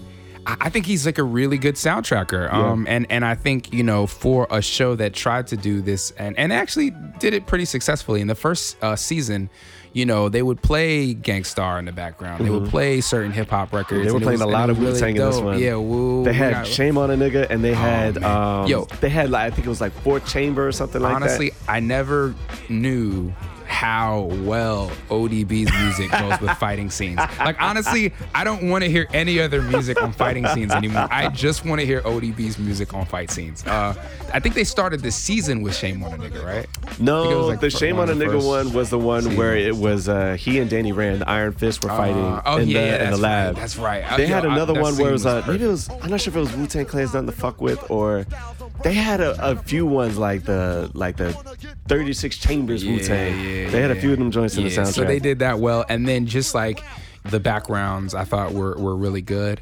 I, I think he's like a really good soundtracker. Um, and and I think you know for a show that tried to do this and and actually did it pretty successfully in the first uh, season. You know, they would play Gang Starr in the background. They would play certain hip hop records. Mm-hmm. They were playing was- a lot of Wu Tang in this one. Yeah, woo. They had got- Shame on a Nigga, and they had man. um, Yo. they had like I think it was like Fourth Chamber or something like honestly, that. Honestly, I never knew how well ODB's music goes with fighting scenes. Like honestly, I don't want to hear any other music on fighting scenes anymore. I just want to hear ODB's music on fight scenes. Uh, I think they started this season with Shame on a Nigga, right? No, like the Shame on a of Nigga one was the one where it was uh, he and Danny Rand, the Iron Fist, were fighting Uh, oh in, yeah, the, yeah, in the lab. Right, that's right. They Yo, had I- another that one where it was, scene uh, maybe it was I'm not sure if it was Wu Tang Clan's nothing to fuck with or they had a, a few ones like the like the 36 Chambers Wu Tang. yeah, they had a few of them joints in the Yeah, soundtrack. So they did that well, and then just like the backgrounds, I thought were were really good.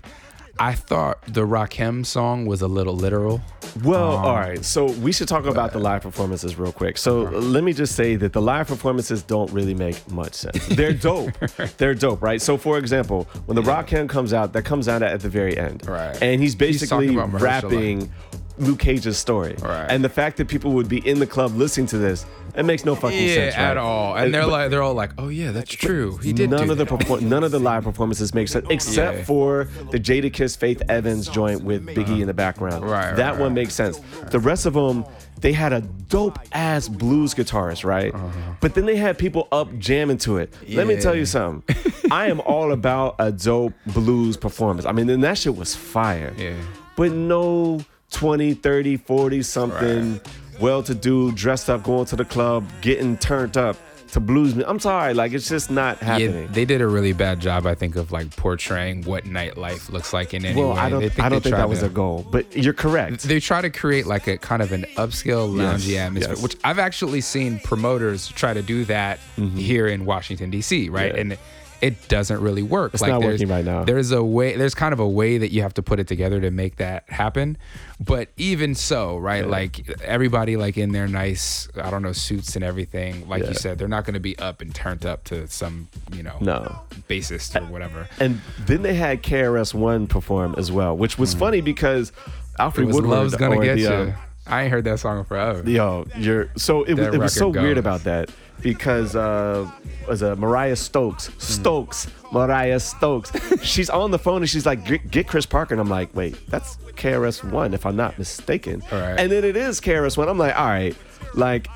I thought the Rakim song was a little literal. Well, um, all right. So we should talk about the uh, live performances real quick. So uh-huh. let me just say that the live performances don't really make much sense. They're dope. They're dope, right? So for example, when the Rock Rakim comes out, that comes out at the very end, Right. And he's He's basically Mahershala. rapping Luke Cage's story, Right. And the fact that people would be in the club listening to this, it makes no fucking Yeah, sense, right? at all. And they're but- like, they're all like, oh yeah, that's true. He did. none do of the that. perfor- none of the live performances make sense except Yeah. for the Jadakiss Faith Evans joint with Biggie in the background. Right, that right, one makes sense. The rest of them, they had a dope ass blues guitarist, right? Uh-huh. But then they had people up jamming to it. Let me tell you something. I am all about a dope blues performance. I mean, then that shit was fire. Yeah. But no 20, 30, 40 something well to do, dressed up, going to the club, getting turned up to blues. mu- I'm sorry, like it's just not happening. Yeah, they did a really bad job, I think, of like portraying what nightlife looks like in any Well, way. I don't. Think I don't think that was to- their goal, but you're correct. They try to create like a kind of an upscale loungy Yes, atmosphere, yes. which I've actually seen promoters try to do that here in Washington D.C. Right, Mm-hmm. Yeah. and it doesn't really work. It's like not there's, working right now. There's a way. There's kind of a way that you have to put it together to make that happen. But even so, right, like everybody like in their nice, I don't know, suits and everything. Like Yeah. you said, they're not going to be up and turned up to some, you know, No. bassist or whatever. And then they had KRS One perform as well, which was funny because Mm. Alfred was Woodard Love's gonna get the, you. um, I ain't heard that song in forever. Yo, you're so it, was it was so record weird about that because uh was a Mariah Stokes Hmm. Stokes Mariah Stokes she's on the phone and she's like get, get Chris Parker and I'm like wait that's KRS One if I'm not mistaken All right. and then it is KRS One I'm like all right like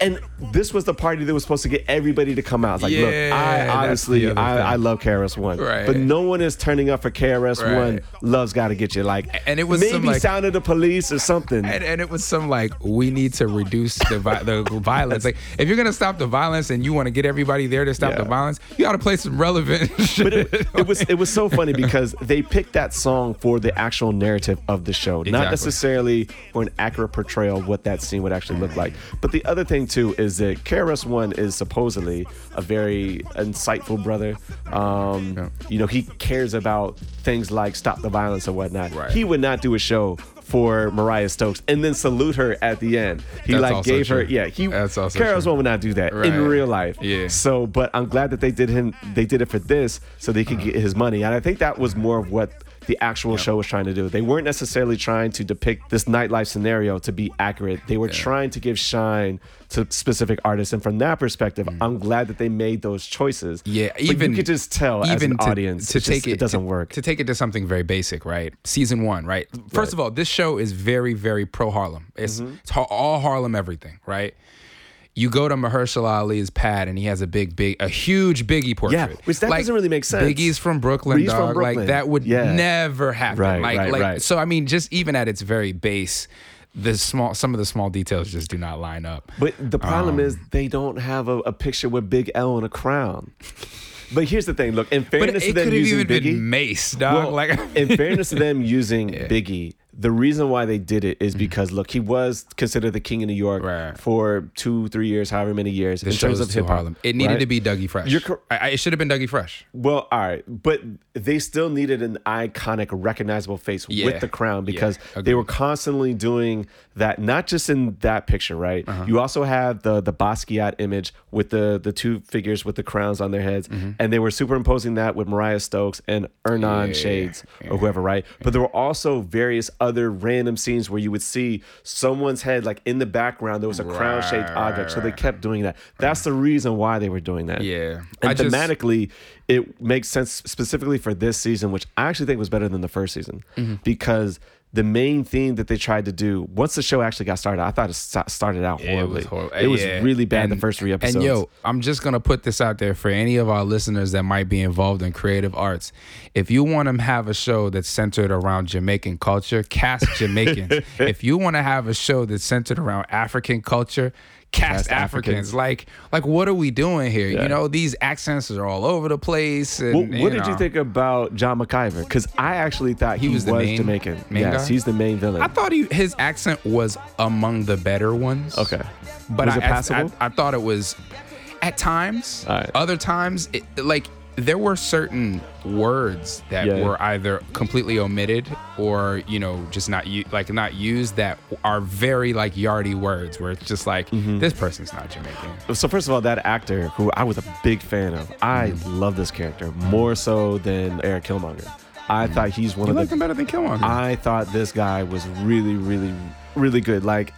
and this was the party that was supposed to get everybody to come out. Like, look, I honestly, I. I love KRS One, Right. but no one is turning up for KRS One. Right. Love's got to get you. Like, And it was maybe some, like- Sound of the Police or something. and, and it was some like we need to reduce the vi- the violence. Like if you're gonna stop the violence and you want to get everybody there to stop Yeah. the violence, you got to play some relevant shit. but it, it was it was so funny because they picked that song for the actual narrative of the show, not necessarily for an accurate portrayal of what that scene would actually look like. But the other thing too is that KRS One is supposedly a very insightful brother. Um, Yeah. You know, he cares about things like stop the violence and whatnot. Right. He would not do a show for Mariah Stokes and then salute her at the end. He That's like gave her yeah. He That's also true. One would not do that Right. in real life. Yeah. So, but I'm glad that they did him. They did it for this, so they could get his money. And I think that was more of what the actual show was trying to do. They weren't necessarily trying to depict this nightlife scenario to be accurate. They were trying to give shine to specific artists. And from that perspective, I'm glad that they made those choices. Mm. Yeah, But even you could just tell as an to, audience to take just- it, it doesn't to- work. To take it to something very basic, right? Season one, right? First Right. of all, this show is very, very pro Harlem. It's, Mm-hmm. it's all Harlem everything, right? You go to Mahershala Ali's pad and he has a big, big, a huge Biggie portrait. Yeah, which that doesn't really make sense. Biggie's from Brooklyn, He's from dog. Brooklyn. Like that would Yeah. never happen. Right, like, right, like, right. So I mean, just even at its very base, the small, some of the small details just do not line up. But the problem Um, is they don't have a, a picture with Big L and a crown. But here's the thing. Look, in fairness to them using even Biggie, been Mase, dog. Well, like in fairness to them using Biggie, the reason why they did it is because look, he was considered the king of New York Mm-hmm. Right. for two, three years, however many years. This in terms show's of hip hop, Harlem. It needed right? to be Dougie Fresh. You're cor- I, I- it should have been Dougie Fresh. Well, all right, but they still needed an iconic, recognizable face Yeah. with the crown because Yeah, they were constantly doing that. Not just in that picture, right? Uh-huh. You also have the the Basquiat image with the the two figures with the crowns on their heads, and they were superimposing that with Mariah Stokes and Hernan Mm-hmm. Yeah, Shades or whoever, right? But there were also various other random scenes where you would see someone's head like in the background. There was a crown shaped Right, object, right, so they kept doing that. That's the reason why they were doing that. Yeah. And I just- thematically, it makes sense specifically for this season, which I actually think was better than the first season Mm-hmm. because the main thing that they tried to do once the show actually got started, I thought it started out Yeah, it horribly. was horrible. It was Yeah. really bad the first three episodes. And yo, I'm just gonna put this out there for any of our listeners that might be involved in creative arts. If you want to have a show that's centered around Jamaican culture, cast Jamaicans. if you want to have a show that's centered around African culture, cast, Cast Africans. Africans. Like, like what are we doing here? Yeah. You know, these accents are all over the place. And, What, what did you think about John McIver? Because I actually thought he, He was the main- Jamaican. main yes, guy? he's the main villain. I thought he, his accent was among the better ones. okay, but Was I, it I-? I, I thought it was at times. Right. Other times, it, like there were certain words that Yeah. were either completely omitted or you know just not u- like not used that are very like yardy words where it's just like Mm-hmm. this person's not Jamaican. So first of all, that actor who I was a big fan of, I Mm-hmm. love this character more so than Eric Killmonger. I thought he's one You of liked the him better than Killmonger. I thought this guy was really, really, really good. Like,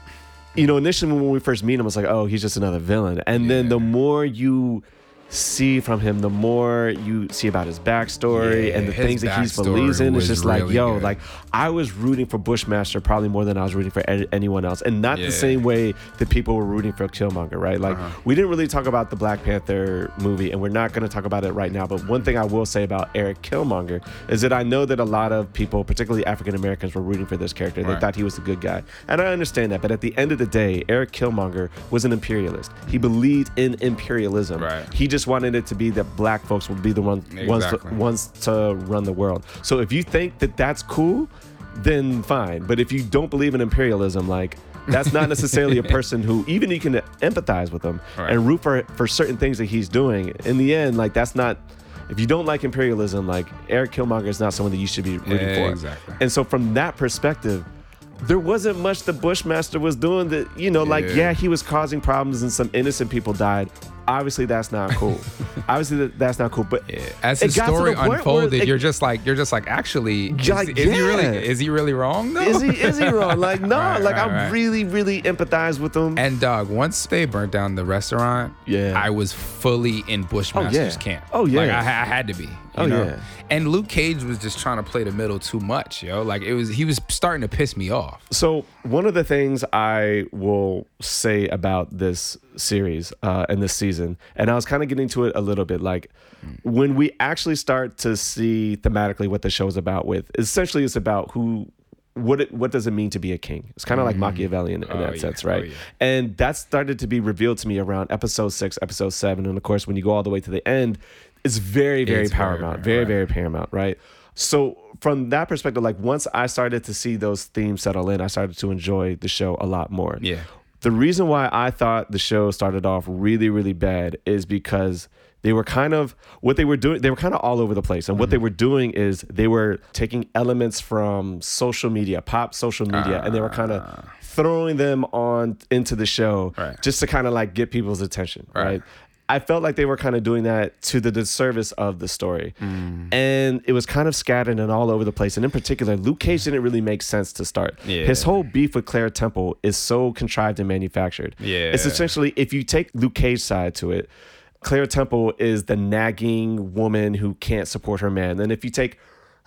you know, initially when we first meet him, I was like, oh, he's just another villain. And then the more you see from him, the more you see about his backstory Yeah, and the things that he believes in. It's just like, yo, good. like I was rooting for Bushmaster probably more than I was rooting for a- anyone else, and not Yeah. the same way that people were rooting for Killmonger, right? Like Uh-huh. we didn't really talk about the Black Panther movie, and we're not going to talk about it right now. But one thing I will say about Eric Killmonger is that I know that a lot of people, particularly African Americans, were rooting for this character. They thought he was a good guy, and I understand that. But at the end of the day, Eric Killmonger was an imperialist. He believed in imperialism. Right. He just wanted it to be that black folks would be the one, ones, to, Exactly. ones to run the world. So if you think that that's cool, then fine. But if you don't believe in imperialism, like that's not necessarily a person who even you can empathize with him Right. and root for for certain things that he's doing. In the end, like that's not. If you don't like imperialism, like Eric Killmonger is not someone that you should be rooting for. Exactly. And so from that perspective, there wasn't much the Bushmaster was doing that, you know, like, Yeah. yeah, he was causing problems and some innocent people died. Obviously, that's not cool. Obviously, that's not cool. But Yeah. As it his got to story the unfolded, it- you're just like you're just like actually is, Like, is he really yeah. is he really wrong though? is he is he wrong? Like, no, Right, like right, I right. really, really empathize with him. And dog, once they burnt down the restaurant, Yeah. I was fully in oh, Bushmaster's yeah. camp. Oh, yeah. like I, I had to be. You Oh, know? yeah. And Luke Cage was just trying to play the middle too much, yo. Like it was, he was starting to piss me off. So one of the things I will say about this series uh, and this season, and I was kind of getting to it a little bit, like when we actually start to see thematically what the show is about. With essentially, it's about who. What it, what does it mean to be a king? It's kind of like Machiavellian in Oh, that yeah. sense, Oh, right? yeah. And that started to be revealed to me around episode six, episode seven, and of course, when you go all the way to the end, it's very, very It's paramount, very- very, right. very paramount, right? So from that perspective, like once I started to see those themes settle in, I started to enjoy the show a lot more. Yeah. The reason why I thought the show started off really, really bad is because they were kind of what they were doing. They were kind of all over the place, and what Mm-hmm. they were doing is they were taking elements from social media, pop social media, and they were kind of throwing them on into the show Ah. Right. just to kind of like get people's attention, Right. right? I felt like they were kind of doing that to the disservice of the story. Mm. And it was kind of scattered and all over the place. And in particular, Luke Cage didn't really make sense to start. Yeah. His whole beef with Claire Temple is so contrived and manufactured. Yeah. It's essentially, if you take Luke Cage's side to it, Claire Temple is the nagging woman who can't support her man. And if you take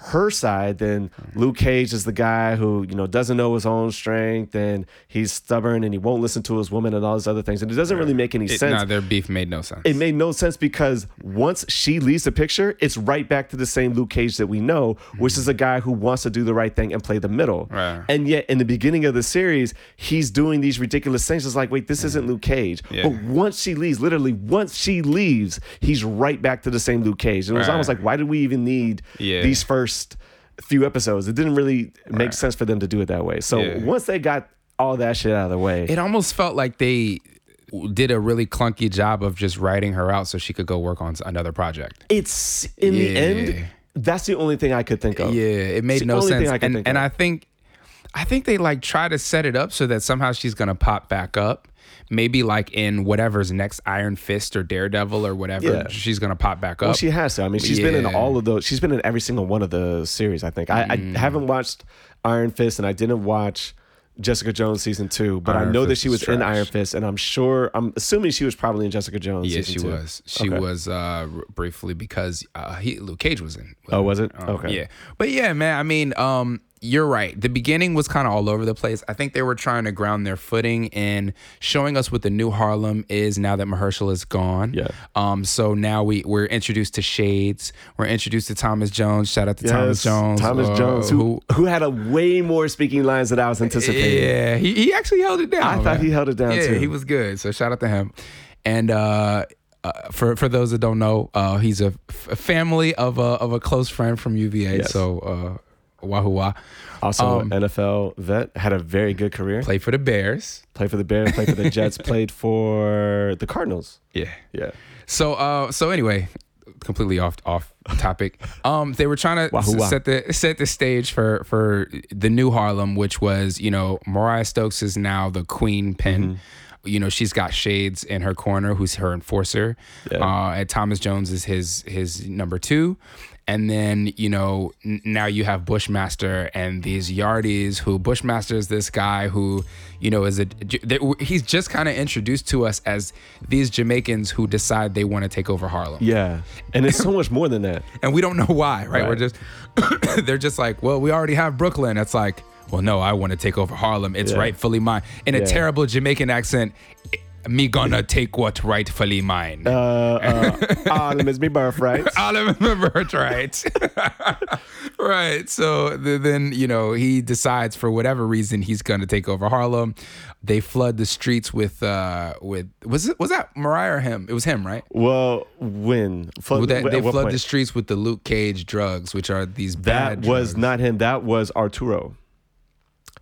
her side, then mm-hmm. Luke Cage is the guy who, you know, doesn't know his own strength and he's stubborn and he won't listen to his woman and all these other things. And it doesn't really make any It, sense nah, their beef made no sense. it made no sense because once she leaves the picture, it's right back to the same Luke Cage that we know, which is mm-hmm. a guy who wants to do the right thing and play the middle. Right. And yet, in the beginning of the series, he's doing these ridiculous things. It's like, wait, this isn't mm-hmm. Luke Cage. Yeah. But once she leaves, literally, once she leaves, he's right back to the same Luke Cage. And it was Right. almost like, why did we even need Yeah. these first few episodes? It didn't really make Right. sense for them to do it that way. So Yeah. once they got all that shit out of the way, it almost felt like they did a really clunky job of just writing her out so she could go work on another project. it's in the end. That's the only thing I could think of. Yeah, it made no sense. And and. I think I think they like try to set it up so that somehow she's gonna pop back up. Maybe like in whatever's next Iron Fist or Daredevil or whatever, Yeah. she's gonna pop back up. Well, she has to. I mean, she's been in all of those. She's been in every single one of the series. I think. I, Mm. I haven't watched Iron Fist, and I didn't watch Jessica Jones season two, but I Iron know that she was in. Iron Fist, and I'm sure. I'm assuming she was probably in Jessica Jones. yeah, season she two. was. She Okay. was uh, briefly because uh, he Luke Cage was in. Oh, was it? Um, Okay. Yeah, but yeah, man. I mean, um, you're right. The beginning was kind of all over the place. I think they were trying to ground their footing in showing us what the new Harlem is now that Mahershala is gone. Yeah. Um. So now we we're introduced to Shades. We're introduced to Thomas Jones. Shout out to Thomas Jones. Thomas uh, Jones, who, who had a way more speaking lines than I was anticipating. Yeah, he, he actually held it down. I thought man. he held it down yeah, too. he was good. So shout out to him. And uh, uh, for for those that don't know, uh, he's a, f- a family of a of a close friend from UVA. Yes. So uh, wahoo wah. Also, Um, NFL vet, had a very good career. Played for the Bears. Played for the Bears, played for the Jets, played for the Cardinals. Yeah. Yeah. So uh so anyway, completely off off topic. Um they were trying to Wahoo s- wah. set the set the stage for for the new Harlem which was, you know, Mariah Stokes is now the queen pin. Mm-hmm. You know, she's got Shades in her corner who's her enforcer. Yeah. Uh and Thomas Jones is his his number 2. And then, you know, n- now you have Bushmaster and these Yardies who Bushmaster is this guy who, you know, is a he's just kind of introduced to us as these Jamaicans who decide they want to take over Harlem. Yeah. And it's so much more than that. And we don't know why, right? We're just they're just like, well, we already have Brooklyn. It's like, well, no, I want to take over Harlem. It's Yeah. rightfully mine. In a Yeah. terrible Jamaican accent, me gonna take what rightfully mine. Uh, uh, Harlem is me birthright. I'll remember it right. right. So th- then, you know, he decides for whatever reason he's gonna take over Harlem. They flood the streets with uh with was it was that Mariah or him? It was him, right? Well, when? Flood, Well, that, at they flood point? the streets with the Luke Cage drugs, which are these That bad was drugs. not him. That was Arturo.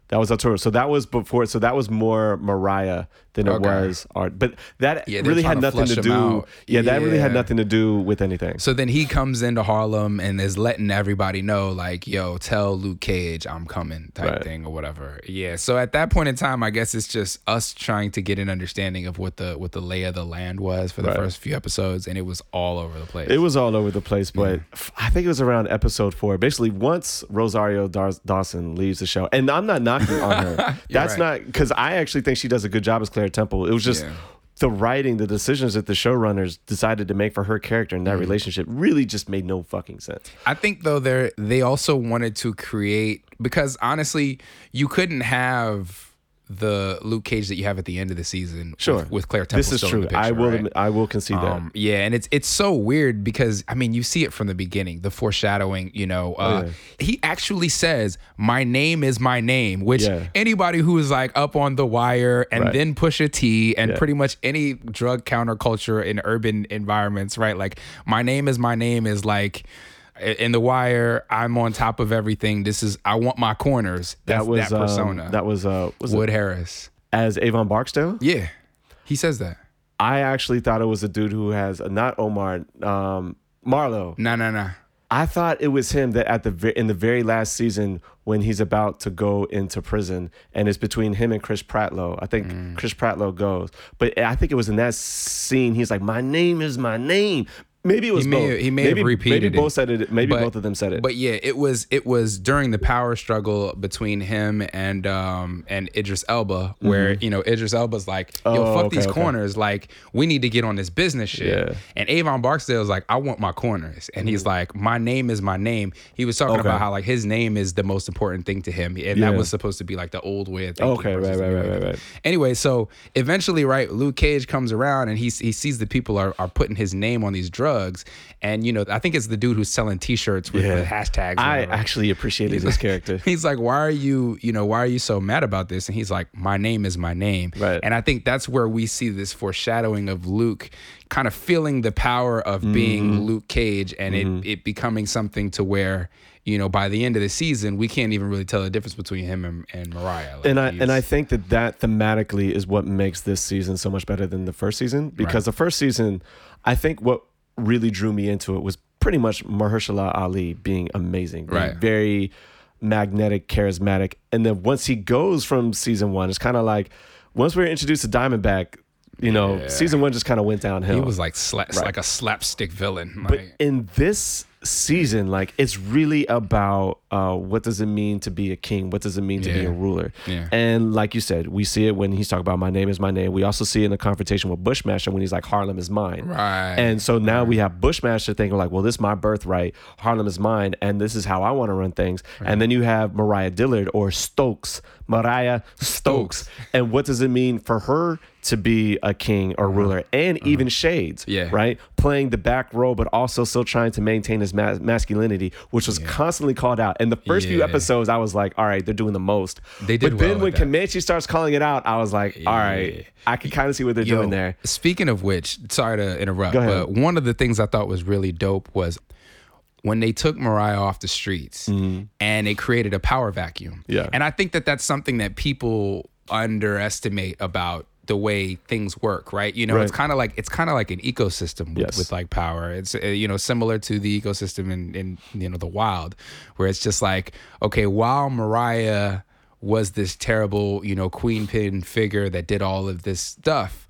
That was Arturo. So that was before. So that was more Mariah than it Okay. was Art. But that Yeah, really had to nothing to do. out. Yeah, that really had nothing to do with anything. So then he comes into Harlem and is letting everybody know, like, yo, tell Luke Cage I'm coming type Right. thing or whatever. Yeah. So at that point in time, I guess it's just us trying to get an understanding of what the what the lay of the land was for the Right. first few episodes, and it was all over the place. It was all over the place, but I think it was around episode four. Basically, once Rosario Dar- Dawson leaves the show, and I'm not knocking on her. That's right. not because I actually think she does a good job as Claire Temple. It was just Yeah. the writing, the decisions that the showrunners decided to make for her character and that Mm-hmm. relationship really just made no fucking sense. I think though they they also wanted to create because honestly, you couldn't have the Luke Cage that you have at the end of the season Sure, with, with Claire Temple this is true. the I will. right? I will concede Um, yeah, and it's it's so weird because I mean you see it from the beginning, the foreshadowing. You know, uh, Oh, yeah. he actually says, "My name is my name," which Yeah. anybody who is like up on the wire and Right. then Pusha T and Yeah. pretty much any drug counterculture in urban environments, right? Like, my name is my name is like. In the wire, I'm on top of everything. This is I want my corners. that. That's That was that persona. Um, that was uh, was Wood it Harris. as Avon Barksdale. Yeah, he says that. I actually thought it was a dude who has not Omar, um, Marlo. No, no, no. I thought it was him that at the in the very last season when he's about to go into prison and it's between him and Chris Partlow. I think Mm. Chris Partlow goes, but I think it was in that scene. He's like, "My name is my name." Maybe it was He may- both. he may have maybe, repeated Maybe it. both said it. Maybe But- both of them said it. But yeah, it was it was during the power struggle between him and um and Idris Elba, where you know Idris Elba's like, "Yo, Mm-hmm. Oh, fuck okay, these okay. corners. Like, we need to get on this business shit." Yeah. And Avon Barksdale's like, "I want my corners," and he's like, "My name is my name." He was talking Mm-hmm. Okay. about how like his name is the most important thing to him, and Yeah. that was supposed to be like the old way of thinking. Okay, right, right, right, right, right. Anyway, so eventually, right, Luke Cage comes around and he he sees the people are, are putting his name on these drugs, and you know, I think it's the dude who's selling T-shirts with, Yeah. with hashtags. I actually appreciated his character. He's like, why are you, you know, why are you so mad about this? And he's like, my name is my name. Right. And I think that's where we see this foreshadowing of Luke kind of feeling the power of Mm-hmm. being Luke Cage and it, it becoming something to where, you know, by the end of the season, we can't even really tell the difference between him and, and Mariah. Like, and I and I think that that thematically is what makes this season so much better than the first season because the first season, I think what really drew me into it was pretty much Mahershala Ali being amazing, being Right. very magnetic, charismatic, and then once he goes from season one, it's kind of like once we were introduced to Diamondback, you know, Yeah. season one just kind of went downhill. he was like sla- Right. like a slapstick villain. But in this season, like it's really about uh, what does it mean to be a king? What does it mean to be a ruler? Yeah. And like you said, we see it when he's talking about my name is my name. We also see it in the confrontation with Bushmaster when he's like Harlem is mine. Right. And so now we have Bushmaster thinking like, well, this is my birthright. Harlem is mine, and this is how I want to run things. And then you have Mariah Dillard or Stokes, Mariah Stokes. Stokes. And what does it mean for her to be a king or ruler? And even Shades, Uh-huh. Yeah. right, playing the back role, but also still trying to maintain his ma- masculinity, which was constantly called out. And the first few episodes, I was like, all right, they're doing the most. They did But then when that. Comanche starts calling it out, I was like, all right, Yeah. I can kind of see what they're Yo, doing there. Speaking of which, sorry to interrupt, but one of the things I thought was really dope was when they took Mariah off the streets mm-hmm. and it created a power vacuum. Yeah. And I think that that's something that people underestimate about the way things work, right? You know, it's kind of like it's kind of like an ecosystem with, Yes. with like power. It's uh, you know similar to the ecosystem in in you know the wild, where it's just like okay, while Mariah was this terrible you know queen pin figure that did all of this stuff,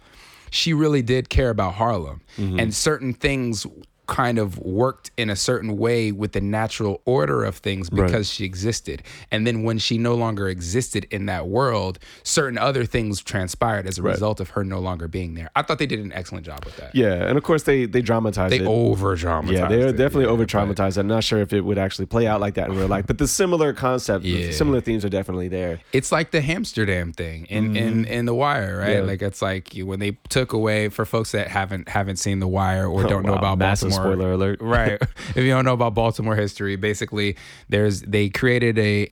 she really did care about Harlem, and certain things kind of worked in a certain way with the natural order of things because she existed. And then when she no longer existed in that world, certain other things transpired as a result of her no longer being there. I thought they did an excellent job with that. Yeah, and of course they they dramatized They it. over dramatized. yeah, they're it, definitely yeah, over traumatized. I'm not sure if it would actually play out like that in real life, but the similar concept, Yeah. similar themes are definitely there. It's like the Hamsterdam thing in in in The Wire, right? Mm-hmm. Yeah. Like it's like when they took away for folks that haven't haven't seen The Wire or don't know wow, about massive Baltimore. Spoiler alert. right? if you don't know about Baltimore history, basically there's they created a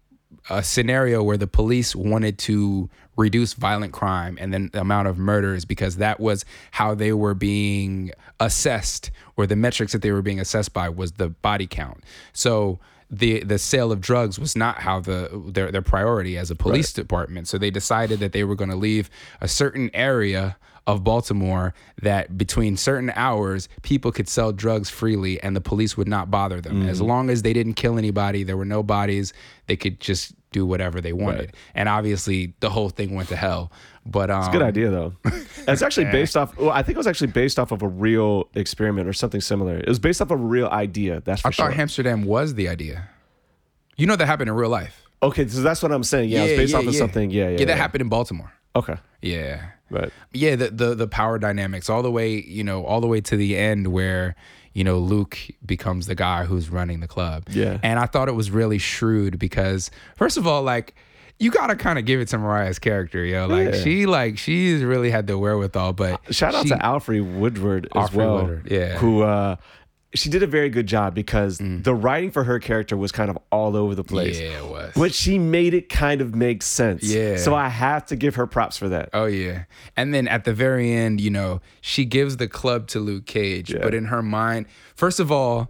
a scenario where the police wanted to reduce violent crime and then the amount of murders because that was how they were being assessed or the metrics that they were being assessed by was the body count. So the the sale of drugs was not how the their their priority as a police department. So they decided that they were going to leave a certain area of Baltimore that between certain hours people could sell drugs freely and the police would not bother them. As Mm-hmm. long as they didn't kill anybody, there were no bodies, they could just do whatever they wanted. And obviously the whole thing went to hell. But um it's a Good idea though. It's actually based off. Well, I think it was actually based off of a real experiment or something similar. It was based off of a real idea. That's for I sure. thought Amsterdam was the idea. You know that happened in real life. okay, so that's what I'm saying. Yeah, it's based off of something. Yeah, yeah. Yeah, that happened in Baltimore. Okay, Yeah. Right. yeah the, the the power dynamics all the way you know all the way to the end where you know luke becomes the guy who's running the club Yeah. and i thought it was really shrewd because first of all like you gotta kind of give it to mariah's character yo like Yeah. she like she's really had the wherewithal but Shout out she- to Alfred Woodard as Alfred well. Woodard, yeah. Who uh she did a very good job because mm. the writing for her character was kind of all over the place. yeah it was But she made it kind of make sense. Yeah. So I have to give her props for that. Oh yeah. And then at the very end, you know, she gives the club to Luke Cage, Yeah. but in her mind, first of all,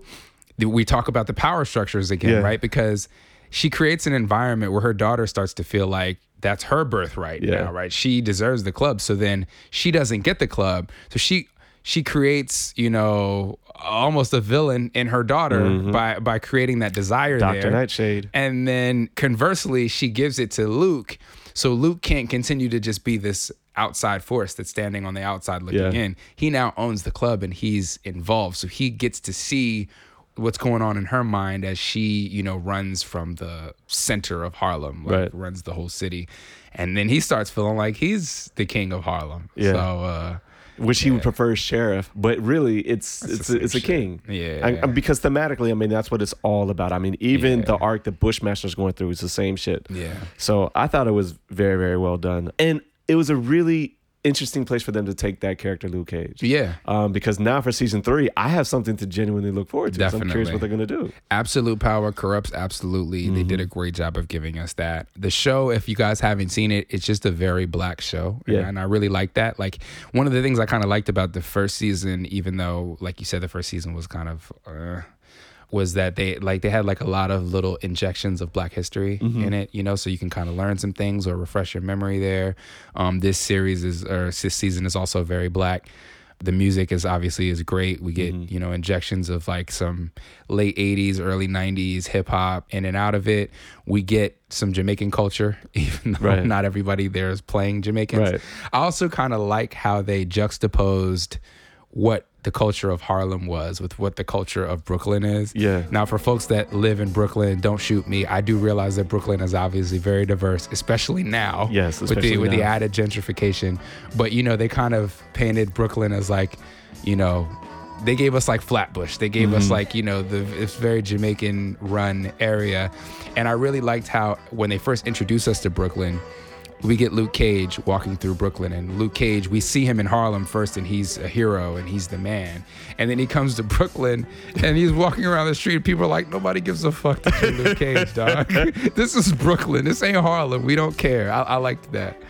we talk about the power structures again, Yeah. right? Because she creates an environment where her daughter starts to feel like that's her birthright Yeah. now, right? She deserves the club. So then she doesn't get the club. So she she creates, you know, almost a villain in her daughter by by creating that desire Dr. there. Nightshade. And then conversely, she gives it to Luke. So Luke can't continue to just be this outside force that's standing on the outside looking Yeah. in. He now owns the club and he's involved. So he gets to see what's going on in her mind as she, you know, runs from the center of Harlem, like Right. runs the whole city. And then he starts feeling like he's the king of Harlem. Yeah. So uh which he would prefer sheriff, but really it's it's a, it's a king. shit. I- Yeah. I- because thematically, I mean that's what it's all about. I mean, even Yeah. the arc that Bushmaster's going through is the same shit. Yeah. So I thought it was very very well done, and it was a really interesting place for them to take that character Luke Cage. yeah. Um, because now for season three, I have something to genuinely look forward to. So I'm curious Definitely. what they're gonna do. Absolute Power corrupts absolutely. They did a Mm-hmm. great job of giving us that. The show, if you guys haven't seen it, it's just a very black show. And- Yeah. And I really like that. Like one of the things I kind of liked about the first season, even though, like you said, the first season was kind of uh, was that they like they had like a lot of little injections of black history Mm-hmm. in it, you know, so you can kind of learn some things or refresh your memory there. Um, this series is or this season is also very black. The music is obviously is great. We get Mm-hmm. you know injections of like some late '80s, early '90s hip hop in and out of it. We get some Jamaican culture, even though Right. not everybody there is playing Jamaicans. Right. I also kind of like how they juxtaposed what the culture of Harlem was with what the culture of Brooklyn is. Yeah. Now, for folks that live in Brooklyn, don't shoot me. I do realize that Brooklyn is obviously very diverse, especially now. Yes, with especially the with the added gentrification. But you know, they kind of painted Brooklyn as like, you know, they gave us like Flatbush. They gave Mm-hmm. us like, you know, the it's very Jamaican run area. And I really liked how when they first introduced us to Brooklyn, we get Luke Cage walking through Brooklyn and Luke Cage, we see him in Harlem first and he's a hero and he's the man. And then he comes to Brooklyn and he's walking around the street. People are like, nobody gives a fuck you're Luke Cage, dog. this is Brooklyn. This ain't Harlem. We don't care. I, I liked that.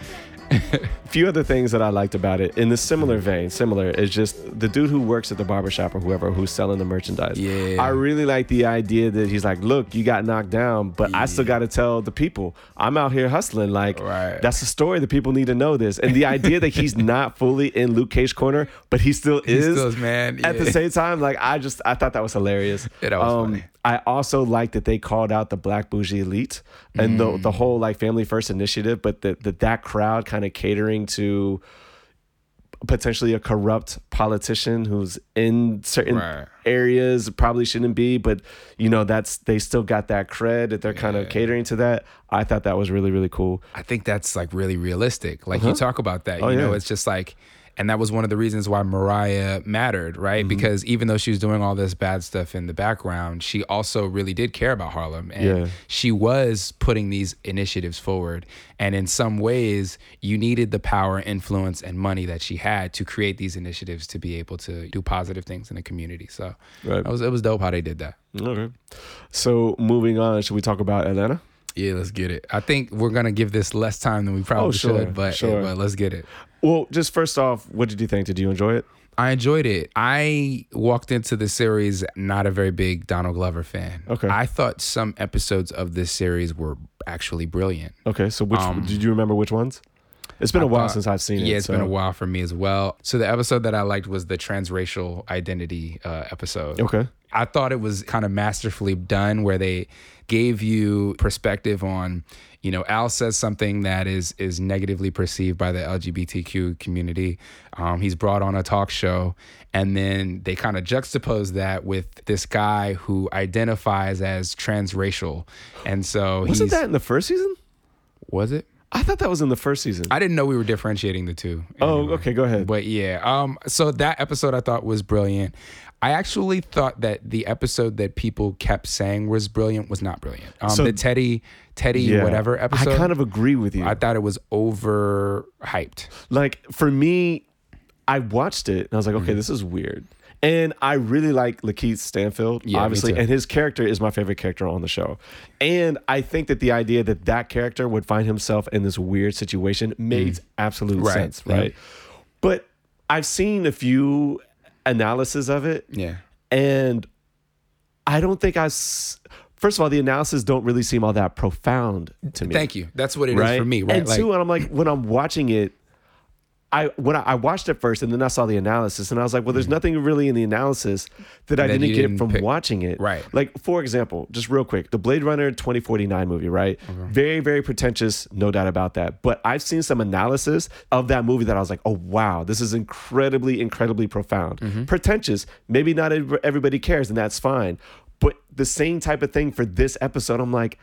A few other things that I liked about it in the similar vein, similar, is just the dude who works at the barbershop or whoever who's selling the merchandise. Yeah. I really like the idea that he's like, look, you got knocked down, but I still got to tell the people I'm out here hustling. Like, Right. that's a story that people need to know this. And the idea that he's not fully in Luke Cage corner, but he still He is. still is, man. At the same time, like, I just, I thought that was hilarious. Um, Yeah, that was funny. I also like that they called out the Black Bougie Elite and the the mm. whole like Family First initiative, but that that, that crowd kind of catering to potentially a corrupt politician who's in certain Right. areas probably shouldn't be, but you know that's they still got that cred that they're kind of catering to that. I thought that was really really cool. I think that's like really realistic. Like you uh-huh. talk about that, Oh, you know, yeah. it's just like, and that was one of the reasons why Mariah mattered, right? Mm-hmm. Because even though she was doing all this bad stuff in the background, she also really did care about Harlem, and Yeah. she was putting these initiatives forward. And in some ways, you needed the power, influence, and money that she had to create these initiatives to be able to do positive things in the community. So Right. it was it was dope how they did that. Okay. So moving on, should we talk about Atlanta? Yeah, let's get it. I think we're gonna give this less time than we probably Oh, sure, should, but sure. but let's get it. Well, just first off, what did you think? Did you enjoy it? I enjoyed it. I walked into the series not a very big Donald Glover fan. Okay. I thought some episodes of this series were actually brilliant. Okay, so which did you remember which ones? It's been a Um, while thought- since I've seen it. Yeah, it's been a while for me as well. So the episode that I liked was the transracial identity uh, episode. Okay. I thought it was kind of masterfully done where they gave you perspective on, you know, Al says something that is is negatively perceived by the LGBTQ community. Um, he's brought on a talk show, and then they kind of juxtapose that with this guy who identifies as transracial, and so Wasn't that in the first season? was it? I thought that was in the first season. I didn't know we were differentiating the two. oh, okay, go ahead. But yeah, um, so that episode I thought was brilliant. I actually thought that the episode that people kept saying was brilliant was not brilliant. Um, So- the Teddy, Teddy, Yeah. whatever episode. I kind of agree with you. I thought it was overhyped. like for me, I watched it and I was like, okay, this is weird. And I really like Lakeith Stanfield, Yeah, obviously, and his character is my favorite character on the show. And I think that the idea that that character would find himself in this weird situation makes absolute Mm. Right. sense, Yeah. right? But I've seen a few analysis of it, Yeah. and I don't think I. s- First of all, the analysis don't really seem all that profound to me. Thank you. That's what it is right for me, right? And two, and I'm like, when I'm watching it, I when I, I watched it first, and then I saw the analysis, and I was like, well, there's nothing really in the analysis that I didn't get didn't from pick. watching it. Right. Like for example, just real quick, the Blade Runner 2049 movie, right? Very very pretentious, no doubt about that. But I've seen some analysis of that movie that I was like, oh wow, this is incredibly incredibly profound. Mm-hmm. Pretentious, maybe not everybody cares, and that's fine. But the same type of thing for this episode, I'm like.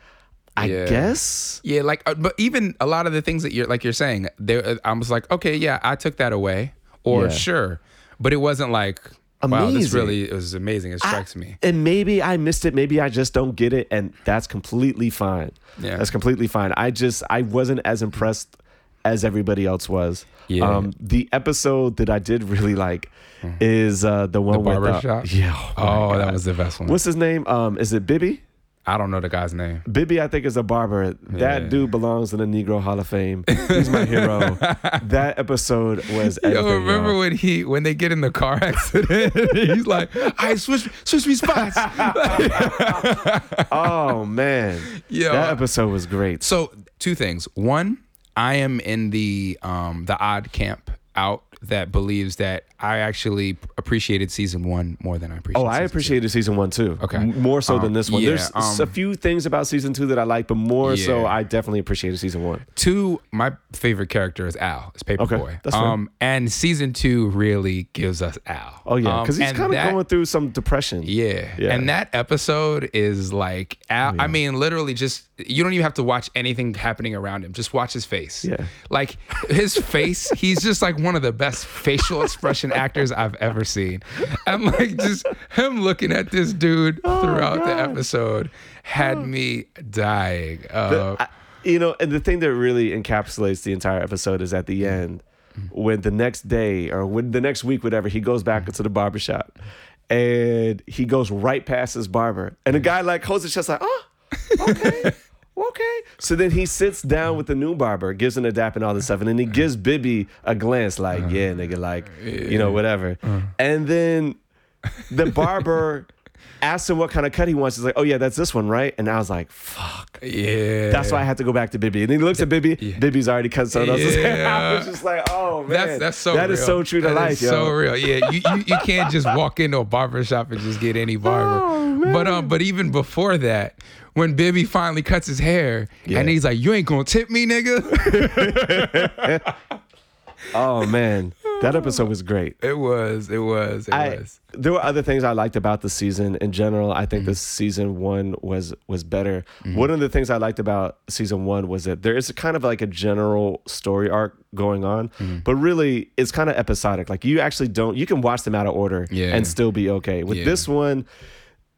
I Yeah. guess Yeah, like, uh, but even a lot of the things that you're like you're saying, there, uh, I was like, okay, yeah, I took that away, or Yeah. sure, but it wasn't like, Amazing. wow, this really was amazing. It strikes me. And maybe I missed it. Maybe I just don't get it. And that's completely fine. Yeah. That's completely fine. I just, I wasn't as impressed as everybody else was. Yeah. Um, the episode that I did really like is uh, the one with. Uh, barbershop? yeah. Oh, Oh, that was the best one. What's his name? Um, is it Bibby? I don't know the guy's name. Bibby, I think, is a barber. That Yeah. dude belongs in the Negro Hall of Fame. He's my hero. that episode was Yo, everything. remember y'all. when he when they get in the car accident? he's like, "I switch switch me spots." Oh man, Yo. that episode was great. so two things. One, I am in the um the odd camp out that believes that I actually appreciated season one more than I appreciate. Oh, I appreciated season one too. Okay. More so Um, than this one. yeah, There's s- a um, few things about season two that I like, but more so, I definitely appreciated season one. Two, my favorite character is Al. It's Paper Boi. Okay, that's fair. um, and season two really gives us Al. Oh yeah, Um, because he's kind of going through some depression. Yeah. Yeah. And that episode is like, Al, I mean, literally just, you don't even have to watch anything happening around him. Just watch his face. Yeah. Like his face, he's just like one of the best facial expression actors I've ever seen. And like just him looking at this dude throughout the Oh, episode had me dying. Uh, I- you know, and the thing that really encapsulates the entire episode is at the end when the next day or when the next week, whatever, he goes back into the barbershop and he goes right past his barber. And the guy like holds his chest like, oh, okay. Okay. So then he sits down with the new barber, gives him a dap and all this stuff, and then he gives Bibby a glance like, yeah, nigga, like, you know, whatever. And then the barber asks him what kind of cut he wants. He's like, oh, yeah, that's this one, right? And I was like, fuck. yeah. That's why I had to go back to Bibby. And then he looks at Bibby. Bibby's already cut someone else's hair. I was just like, oh man, That's that's so That real. is so true to That life, is yo. So real, yeah. You, you you can't just walk into a barber shop and just get any barber. Oh, but um, but even before that, when Bibby finally cuts his hair Yeah. and he's like, "You ain't gonna tip me, nigga." Oh man, that episode was great. it was, it was, it I, was. there were other things I liked about the season in general. I think Mm-hmm. the season one was was better. One of the things I liked about season one was that there is a kind of like a general story arc going on, Mm-hmm. but really it's kind of episodic. Like you actually don't you can watch them out of order Yeah. and still be okay. With Yeah. this one,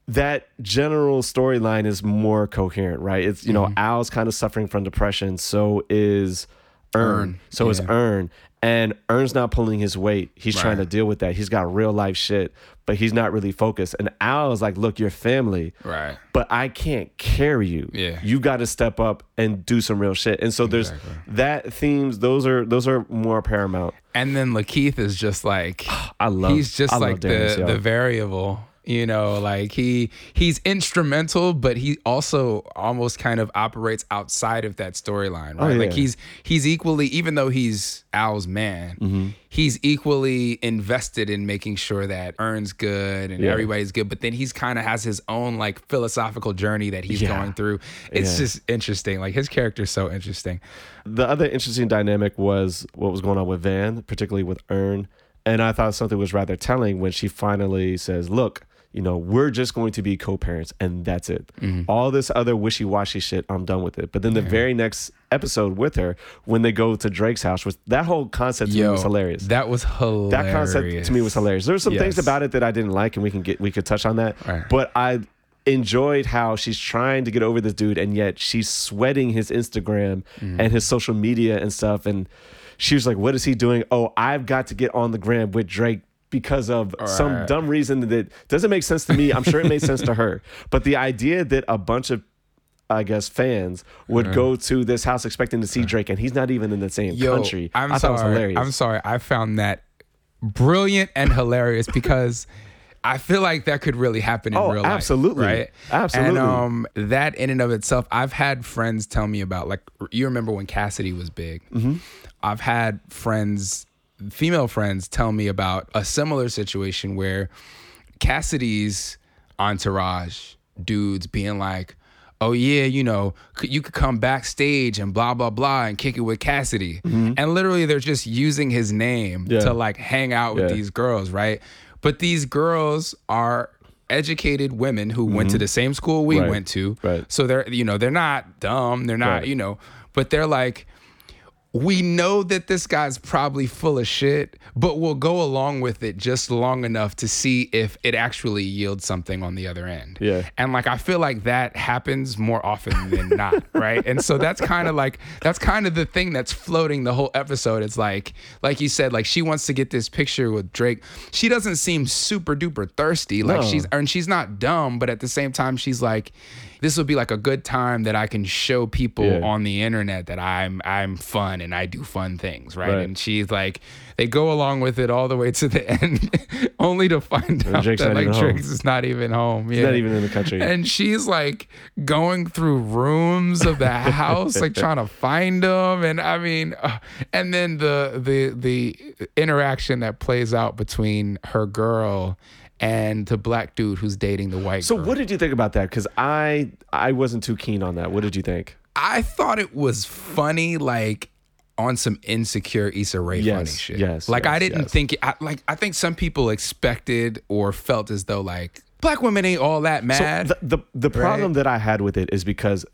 that general storyline is more coherent, right? It's you know Mm-hmm. Al's kind of suffering from depression, so is Earn, Earn, so is yeah. Earn, and Earn's not pulling his weight. He's trying to deal with that. He's got real life shit, but he's not really focused. And Al is like, look, you're family, Right. but I can't carry you. Yeah. you got to step up and do some real shit. And so there's that themes. Those are those are more paramount. And then Lakeith is just like I love. he's just I like the yo. the variable you know like he he's instrumental but he also almost kind of operates outside of that storyline right like Oh, yeah. he's he's equally even though he's al's man Mm-hmm. he's equally invested in making sure that earns good and Yeah. everybody's good but then he's kind of has his own like philosophical journey that he's Yeah. going through it's just interesting like his character's so interesting the other interesting dynamic was what was going on with Van, particularly with Earn. And I thought something was rather telling when she finally says, Look, you know, we're just going to be co parents and that's it. All this other wishy washy shit, I'm done with it. But then the very next episode with her, when they go to Drake's house, was that whole concept to me was hilarious. that was hilarious that concept to me was hilarious. There's some things about it that I didn't like, and we can get we could touch on that. Right. But I enjoyed how she's trying to get over this dude, and yet she's sweating his Instagram Mm-hmm. and his social media and stuff. And she was like, "What is he doing? Oh, I've got to get on the gram with Drake." Because of some dumb reason that doesn't make sense to me. I'm sure it made sense to her. But the idea that a bunch of I guess fans would go to this house expecting to see Drake, and he's not even in the same Yo, country. I'm I thought it was sorry. hilarious. I'm sorry. I found that brilliant and hilarious because I feel like that could really happen in Oh, real life. absolutely. Right? Absolutely. And um, that in and of itself, I've had friends tell me about, like, you remember when Cassidy was big? Mm-hmm. I've had friends, female friends, tell me about a similar situation where Cassidy's entourage dudes being like, oh yeah, you know, you could come backstage and blah blah blah and kick it with Cassidy, and literally they're just using his name Mm-hmm. Yeah. to like hang out with Yeah. these girls, right? But these girls are educated women who went to the same school we Mm-hmm. Right. went to, Right. so they're you know they're not dumb, they're not Right. you know, but they're like we know that this guy's probably full of shit, but we'll go along with it just long enough to see if it actually yields something on the other end. Yeah. And like I feel like that happens more often than not, right? And so that's kind of like that's kind of the thing that's floating the whole episode. It's like like you said, like she wants to get this picture with Drake. She doesn't seem super duper thirsty. Like No. she's and she's not dumb, but at the same time she's like this will be like a good time that I can show people Yeah. on the internet that I'm I'm fun and I do fun things, right? Right. And she's like, they go along with it all the way to the end, only to find out Drake's that like home. Drake's is not even home. He's yeah. not even in the country. And she's like going through rooms of the house, like trying to find him. And I mean, uh, and then the the the interaction that plays out between her girl and the black dude who's dating the white so girl. what did you think about that? Because I I wasn't too keen on that. What did you think? I thought it was funny, like on some insecure Issa Rae funny shit. yes, like I didn't yes. think I, like I think some people expected or felt as though like black women ain't all that mad. So the the, the problem that I had with it is because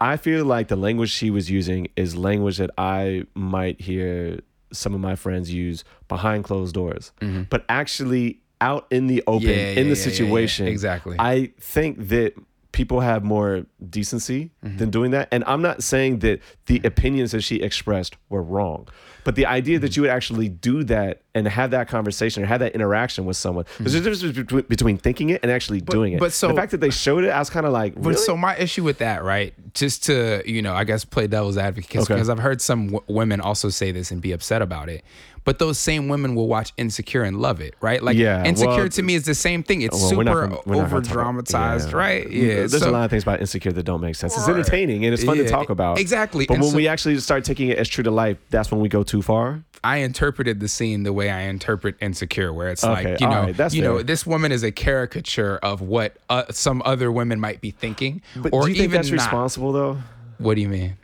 I feel like the language she was using is language that I might hear some of my friends use behind closed doors, mm-hmm. but actually out in the open Mm-hmm. Yeah, in yeah, the situation. Exactly. I think that people have more decency Mm-hmm. than doing that, and I'm not saying that the opinions that she expressed were wrong. But the idea Mm-hmm. that you would actually do that and have that conversation or have that interaction with someone, there's a difference between, between thinking it and actually doing it. Mm-hmm. but so- the fact that they showed it, I was kind of like, But so my issue with that, right? Just to you know, I guess play devil's advocate because Okay. I've heard some w- women also say this and be upset about it. But those same women will watch Insecure and love it, right? Like Yeah, Insecure well- to me is the same thing. It's Well, super gonna- we're not over gonna talk about- dramatized, yeah. right? Yeah. There's so- a lot of things about insecure that don't make sense. It's entertaining and it's fun to talk about. exactly. But And when so- we actually start taking it as true to life, that's when we go too far. I interpreted the scene the way I interpret Insecure, where it's Okay, like, you know, right, you know, this woman is a caricature of what uh, some other women might be thinking, But or do you think even that's not. responsible though? What do you mean?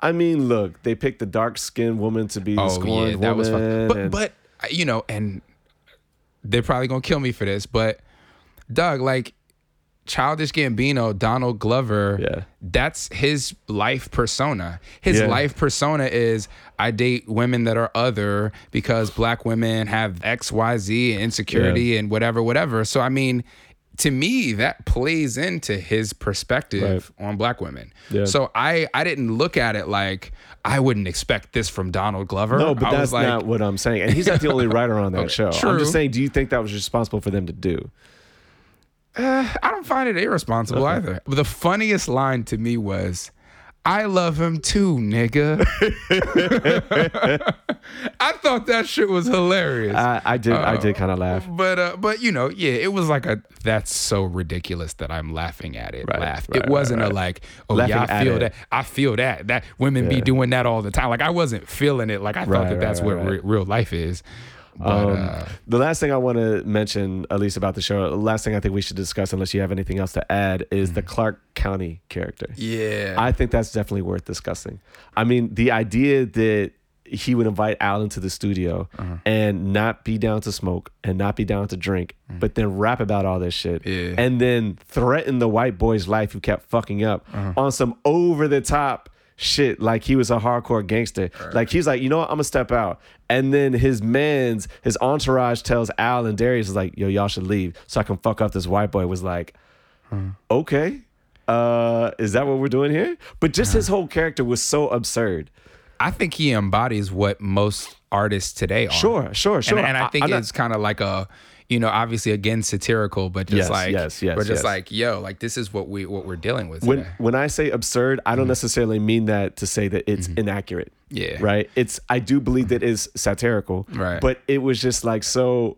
I mean, look, they picked the dark skinned woman to be the Oh scorned yeah, that was fun. But and- but you know, and they're probably gonna kill me for this, but Doug, like Childish Gambino, Donald Glover, Yeah. that's his life persona. His Yeah. life persona is I date women that are other because black women have X, Y, Z and insecurity and whatever, whatever. So I mean, to me, that plays into his perspective on black women. Yeah. So I I didn't look at it like I wouldn't expect this from Donald Glover. no, but I that's like, not what I'm saying. And he's not the only writer on that show. I'm just saying, do you think that was responsible for them to do? Uh, I don't find it irresponsible either. But the funniest line to me was, I love him too, nigga. I thought that shit was hilarious. I, I did. I did kind of laugh. but uh, but you know, yeah, it was like a that's so ridiculous that I'm laughing at it. Right, laugh. right, it wasn't right, a like, oh Laughing yeah, I at feel it. that. I feel that. That women be doing that all the time. Like I wasn't feeling it. Like I thought Right, that that's right, what right, re- real life is. But Um, uh, the last thing I want to mention, at least about the show, the last thing I think we should discuss, unless you have anything else to add, is the Clark County character. Mm-hmm. yeah, I think that's definitely worth discussing. I mean, the idea that he would invite Al to the studio Uh-huh. and not be down to smoke and not be down to drink, but then rap about all this shit Mm. Yeah. and then threaten the white boy's life who kept fucking up Uh-huh. on some over the top shit like he was a hardcore gangster. Like he's like, you know what, I'm gonna step out. And then his man's his entourage tells Al and Darius is like, yo, y'all should leave so I can fuck up this white boy was like, okay. Uh, is that what we're doing here? But just his whole character was so absurd. I think he embodies what most artists today are. Sure, sure, sure. And, and I I- think I'm it's kind of like a, you know, obviously again satirical, but just Yes, like, yes, yes, we're just yes. like, yo, like this is what we what we're dealing with When today. when I say absurd, I Mm-hmm. don't necessarily mean that to say that it's inaccurate. Yeah. Right? It's I do believe that is satirical. Right. But it was just like so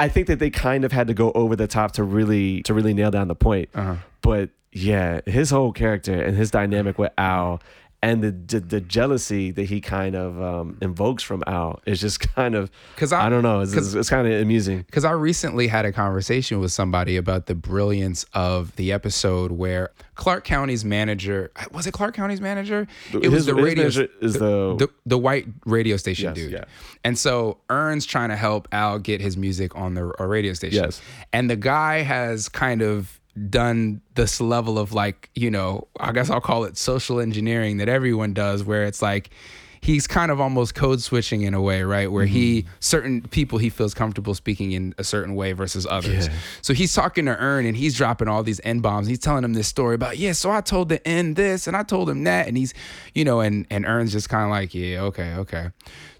I think that they kind of had to go over the top to really to really nail down the point. Uh-huh. But yeah, his whole character and his dynamic with Al and the the, the jealousy that he kind of um, invokes from Al is just kind of 'Cause I- I don't know it's, it's, it's kind of amusing. Because I recently had a conversation with somebody about the brilliance of the episode where Clark County's manager was it Clark County's manager? It His- his manager is the- the the white radio station Yes, dude. yeah. And so Earn's trying to help Al get his music on the a radio station. Yes. And the guy has kind of done this level of like, you know, I guess I'll call it social engineering that everyone does where it's like he's kind of almost code switching in a way, right? Where he certain people he feels comfortable speaking in a certain way versus others. Yeah. So he's talking to Earn and he's dropping all these N bombs. He's telling him this story about, yeah, so I told the N this and I told him that. And he's, you know, and and Earn's just kind of like, yeah, okay, okay.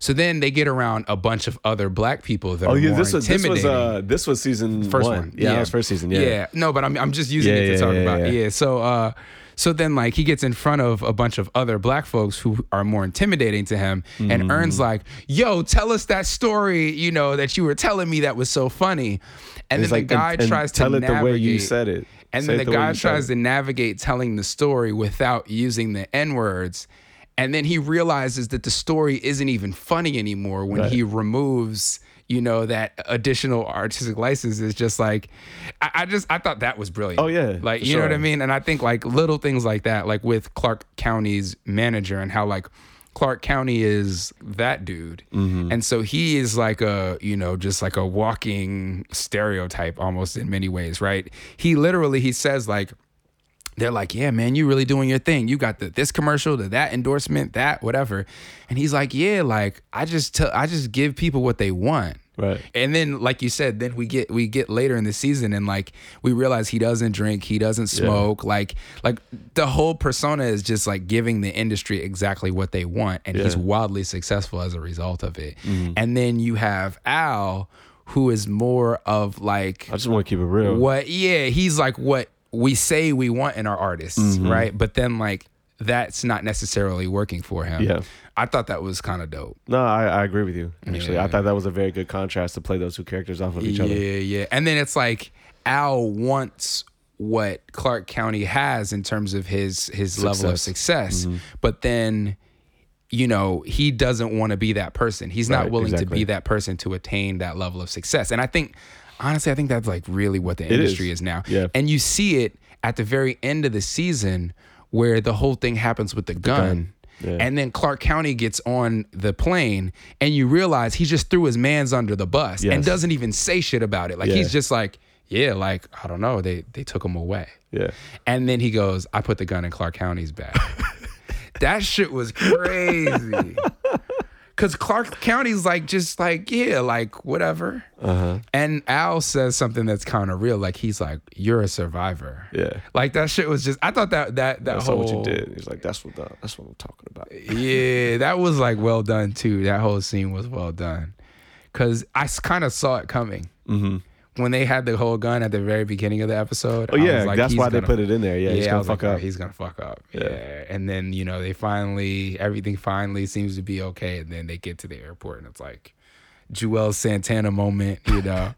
So then they get around a bunch of other black people that Oh are yeah, more this was this was uh this was season First one. one. Yeah, that was first season. Yeah. Yeah. No, but I'm I'm just using Yeah, it to yeah, talk yeah, about. yeah. Yeah. So uh So then like he gets in front of a bunch of other black folks who are more intimidating to him and mm. Earn's like, "Yo, tell us that story, you know, that you were telling me that was so funny." And then like, the guy and- and tries tell to tell it the way you said it. And Say then the the guy tries to navigate telling the story without using the N words. And then he realizes that the story isn't even funny anymore when Right. he removes, you know, that additional artistic license is just like, I, I just, I thought that was brilliant. Oh, yeah, Like, you know what I mean? And I think like little things like that, like with Clark County's manager and how like, Clark County is that dude. Mm-hmm. And so he is like a, you know, just like a walking stereotype almost in many ways, right? He literally he says like they're like, "Yeah, man, you really doing your thing. You got the this commercial, the that endorsement, that whatever." And he's like, "Yeah, like I just tell I just give people what they want." Right. And then like you said, then we get we get later in the season and like we realize he doesn't drink, he doesn't smoke, like like the whole persona is just like giving the industry exactly what they want and he's Yeah. Mm-hmm. wildly successful as a result of it. And then you have Al who is more of like I just want to keep it real. what yeah he's like what we say we want in our artists Mm-hmm. right but then like that's not necessarily working for him Yeah. I thought that was kind of dope No, I, I agree with you. Actually, I thought that was a very good contrast to play those two characters off of each yeah other. yeah yeah. and then it's like al wants what clark county has in terms of his his level of Success. success mm-hmm. but then you know he doesn't want to be that person he's not Right, willing to be that person to attain that level of success and i think honestly i think that's like really what the is. industry is now Yeah. and you see it at the very end of the season where the whole thing happens with the gun. gun. Yeah. And then Clark County gets on the plane and you realize he just threw his mans under the bus and doesn't even say shit about it. Like Yeah. he's just like, yeah, like I don't know, they they took him away. Yeah. And then he goes, I put the gun in Clark County's bag. that shit was crazy. Cause Clark County's like just like, yeah, like whatever. Uh-huh. And Al says something that's kind of real. Like he's like, You're a survivor. Yeah. Like that shit was just I thought that that that That's whole what you did. He's like, that's what the, that's what I'm talking about. Yeah, that was like well done too. That whole scene was well done. Cause I kind of saw it coming. Mm-hmm. When they had the whole gun at the very beginning of the episode. Oh yeah, like, that's why they gonna- put it in there. Yeah, he's gonna fuck like, oh, up. he's gonna fuck up. Yeah. Yeah. And then, you know, they finally everything finally seems to be okay. And then they get to the airport and it's like Joel Santana moment, you know.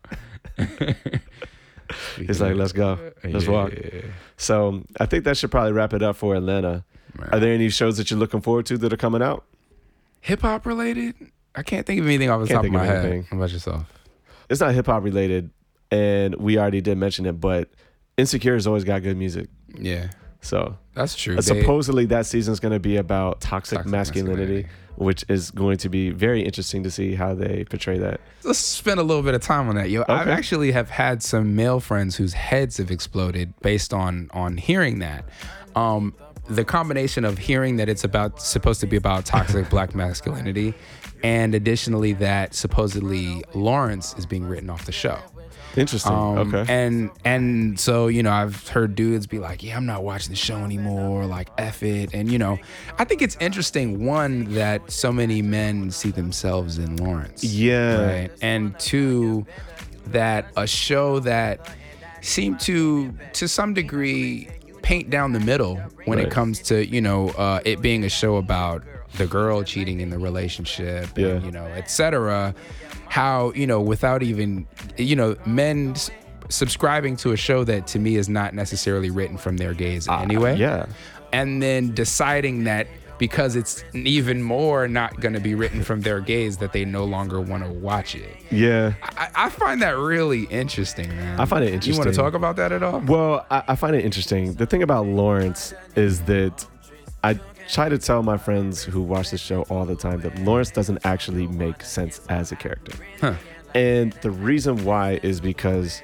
He's like, let's go, let's walk. So I think that should probably wrap it up for Atlanta. Are there any shows that you're looking forward to that are coming out? Hip hop related? I can't think of anything off the Can't top of think of my head. How about yourself? It's not hip hop related, and we already did mention it, but Insecure has always got good music. Yeah. So That's true. uh, supposedly that season's going to be about toxic, Toxic masculinity, masculinity. which is going to be very interesting to see how they portray that. let's spend a little bit of time on that. Yo, I actually have had some male friends whose heads have exploded based on on hearing that. Um, the combination of hearing that it's about supposed to be about toxic black masculinity, and additionally that supposedly Lawrence is being written off the show. Interesting. Um, okay. And and so you know I've heard dudes be like, yeah, I'm not watching the show anymore. Like F it. And you know, I think it's interesting one that so many men see themselves in Lawrence. Yeah. Right. And two, that a show that seemed to to some degree paint down the middle when Right. it comes to you know uh, it being a show about the girl cheating in the relationship Yeah. and you know etc how you know without even you know men subscribing to a show that to me is not necessarily written from their gaze anyway Uh, yeah. and then deciding that because it's even more not going to be written from their gaze that they no longer want to watch it Yeah. I, I find that really interesting, man. I find it interesting. You want to talk about that at all? Well, I, I find it interesting. The thing about Lawrence is that I try to tell my friends who watch the show all the time that Lawrence doesn't actually make sense as a character. Huh. And the reason why is because,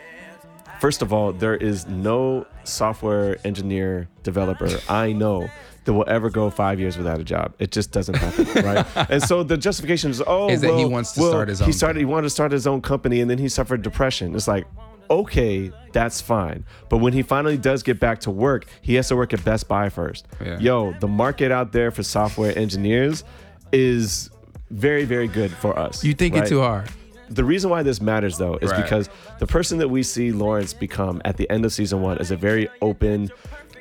first of all, there is no software engineer developer I know that will ever go five years without a job. It just doesn't happen, right? And so the justification is, oh, Is that he well- wants to well, start his He own started. He wanted to start his own company, and then he suffered depression. It's like, okay, that's fine. But when he finally does get back to work, he has to work at Best Buy first. Yeah. Yo, the market out there for software engineers is very, very good for us. You think right? it too hard? The reason why this matters though is Right. because the person that we see Lawrence become at the end of season one is a very open,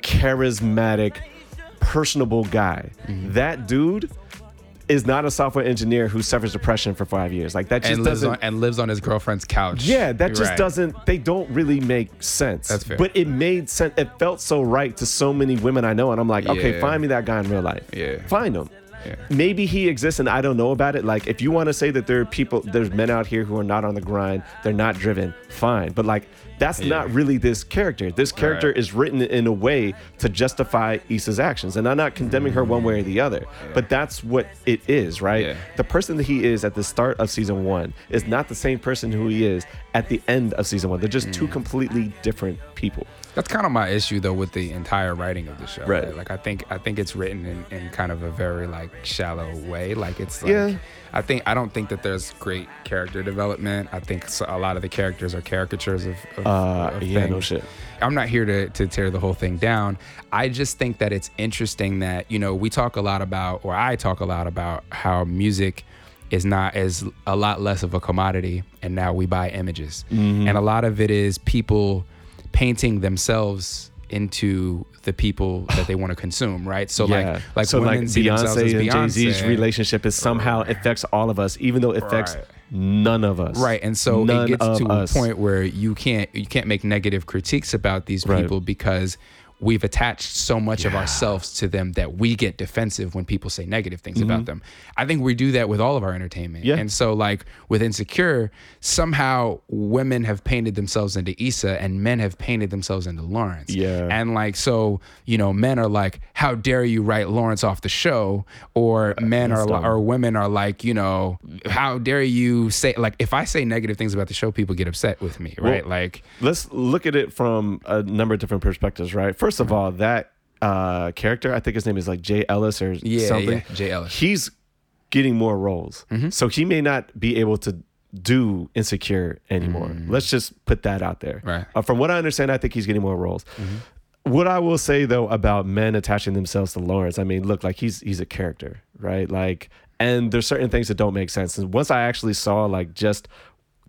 charismatic, personable guy. Mm-hmm. That dude is not a software engineer who suffers depression for five years. Like that just and lives doesn't. on and lives on his girlfriend's couch. yeah, that just Right. doesn't. They don't really make sense. That's fair. But it made sense. It felt so right to so many women I know, and I'm like, okay, Yeah. find me that guy in real life. Yeah. find him. Yeah. Maybe he exists and I don't know about it. Like, if you want to say that there are people, there's men out here who are not on the grind, they're not driven, fine. But like, that's not really this character. This character Right. is written in a way to justify Issa's actions. And I'm not condemning her one way or the other, but that's what it is, right? Yeah. The person that he is at the start of season one is not the same person who he is at the end of season one. They're just Mm. two completely different people. That's kind of my issue though with the entire writing of the show. Right. Like I think I think it's written in, in kind of a very like shallow way. Like it's like Yeah. I think I don't think that there's great character development. I think a lot of the characters are caricatures of, of, Uh, of yeah, no things. shit. I'm not here to, to tear the whole thing down. I just think that it's interesting that, you know, we talk a lot about, or I talk a lot about how music is not as a lot less of a commodity and now we buy images. Mm-hmm. And a lot of it is people painting themselves into the people that they want to consume, right? So yeah. like like so like women see themselves as Beyonce and Jay Z's relationship is somehow affects all of us, even though it affects Right. none of us. Right, and so None it gets to us. a point where you can't you can't make negative critiques about these Right. people because we've attached so much of ourselves to them that we get defensive when people say negative things about them. I think we do that with all of our entertainment. Mm-hmm. Yeah. And so like with Insecure, somehow women have painted themselves into Issa and men have painted themselves into Lawrence. Yeah. And like so, you know, men are like, How dare you write Lawrence off the show? Or men are dumb. or women are like, you know, how dare you say like if I say negative things about the show, people get upset with me, right? Well, like Let's look at it from a number of different perspectives, right? First of all, that uh, character, I think his name is like Jay Ellis or Yeah, something. yeah, Jay Ellis. He's getting more roles. So he may not be able to do Insecure anymore. Let's just put that out there. Right. Uh, from what I understand, I think he's getting more roles. What I will say though about men attaching themselves to Lawrence, I mean, look, like he's he's a character, right? Like, and there's certain things that don't make sense. And once I actually saw like just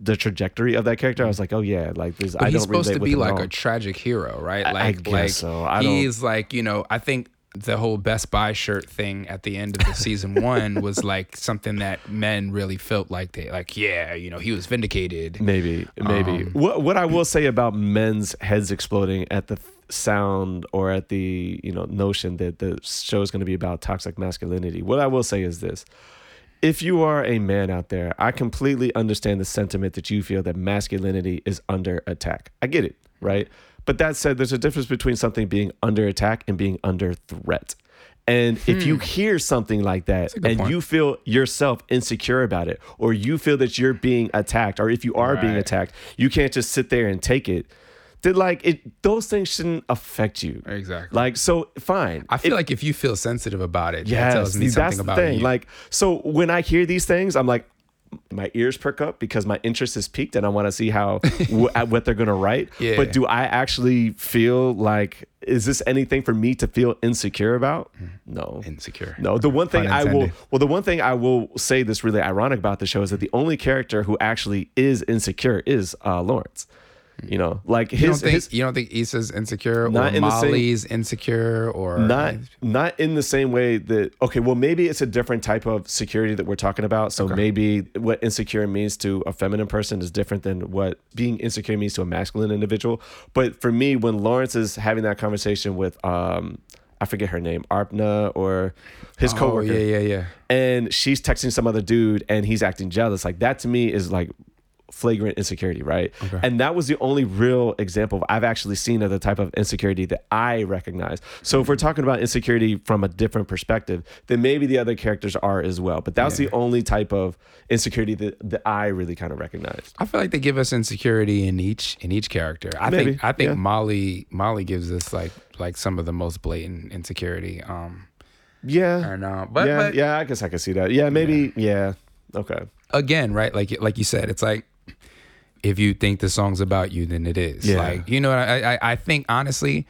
the trajectory of that character, I was like, oh yeah, like this. but I he's don't supposed to be like all. a tragic hero, right? I- I Like guess like so. I don't- he's like, you know, I think the whole Best Buy shirt thing at the end of the season one was like something that men really felt like they like, yeah, you know, he was vindicated. Maybe, maybe. Um, what what I will say about men's heads exploding at the sound or at the you know notion that the show is going to be about toxic masculinity. What I will say is this: if you are a man out there, I completely understand the sentiment that you feel that masculinity is under attack. I get it, right? But that said, there's a difference between something being under attack and being under threat. And if you hear something like that Hmm. and point. you feel yourself insecure about it, or you feel that you're being attacked, or if you are being attacked, you can't just sit there and take it. Then like it, those things shouldn't affect you. Exactly. Like so, fine. I feel It- like if you feel sensitive about it, yes, that tells me that's something the about thing. you. Like so, when I hear these things, I'm like, my ears perk up because my interest is peaked and I want to see how at what they're gonna write. Yeah. But do I actually feel like is this anything for me to feel insecure about? No. insecure. No, the one thing I will well, the one thing I will say that's really ironic about the show is that the only character who actually is insecure is uh, Lawrence. You know, like You don't his think his you don't think Issa's insecure Not or in the same- Molly's insecure or not not in the same way that okay, well maybe it's a different type of security that we're talking about. So maybe what insecure means to a feminine person is different than what being insecure means to a masculine individual. But for me, when Lawrence is having that conversation with um I forget her name, Aparna or his Oh, coworker. yeah, yeah, yeah. and she's texting some other dude and he's acting jealous like that to me is like flagrant insecurity right? And that was the only real example i've actually seen of the type of insecurity that i recognize. So if we're talking about insecurity from a different perspective then maybe the other characters are as well. But that was the only type of insecurity that, that i really kind of recognized. I feel like they give us insecurity in each in each character. I Maybe, think I think yeah. Molly Molly gives us like like some of the most blatant insecurity. Um, yeah. And uh, but, yeah but yeah i guess i can see that. Yeah maybe yeah, okay. Again, right? Like like you said, it's like if you think the song's about you, then it is. Yeah. Like you know, I I, I think honestly,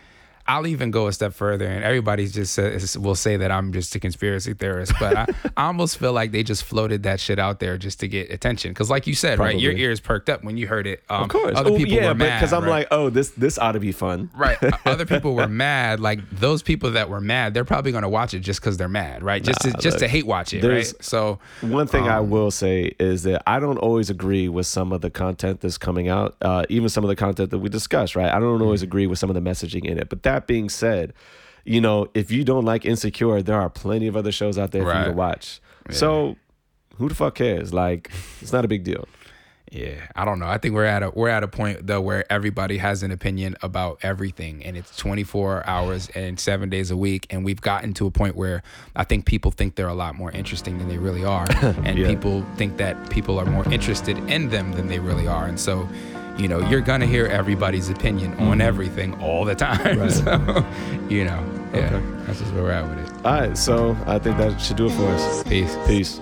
I'll even go a step further, and everybody just says, will say that I'm just a conspiracy theorist, but I, I, almost feel like they just floated that shit out there just to get attention. Because, like you said, Probably. right, your ears perked up when you heard it. Um, of course, other people yeah, were mad because I'm right? like, oh, this this ought to be fun, right? other people were mad. Like those people that were mad, they're probably going to watch it just because they're mad, right? Just nah, to, just look, to hate watch it, right? So one thing um, I will say is that I don't always agree with some of the content that's coming out, uh, even some of the content that we discuss, right? I don't always mm-hmm. agree with some of the messaging in it. But that being said, you know, if you don't like Insecure, there are plenty of other shows out there right. for you to watch. Yeah. So who the fuck cares? Like, it's not a big deal. Yeah, I don't know. I think we're at a we're at a point though where everybody has an opinion about everything, and it's 24 hours and seven days a week, and we've gotten to a point where I think people think they're a lot more interesting than they really are, and yeah. people think that people are more interested in them than they really are, and so you know, you're gonna hear everybody's opinion on mm-hmm. everything all the time. Right. So, you know, yeah, okay. that's just where we're at with it. All right, so I think that should do it for us. Peace. Peace.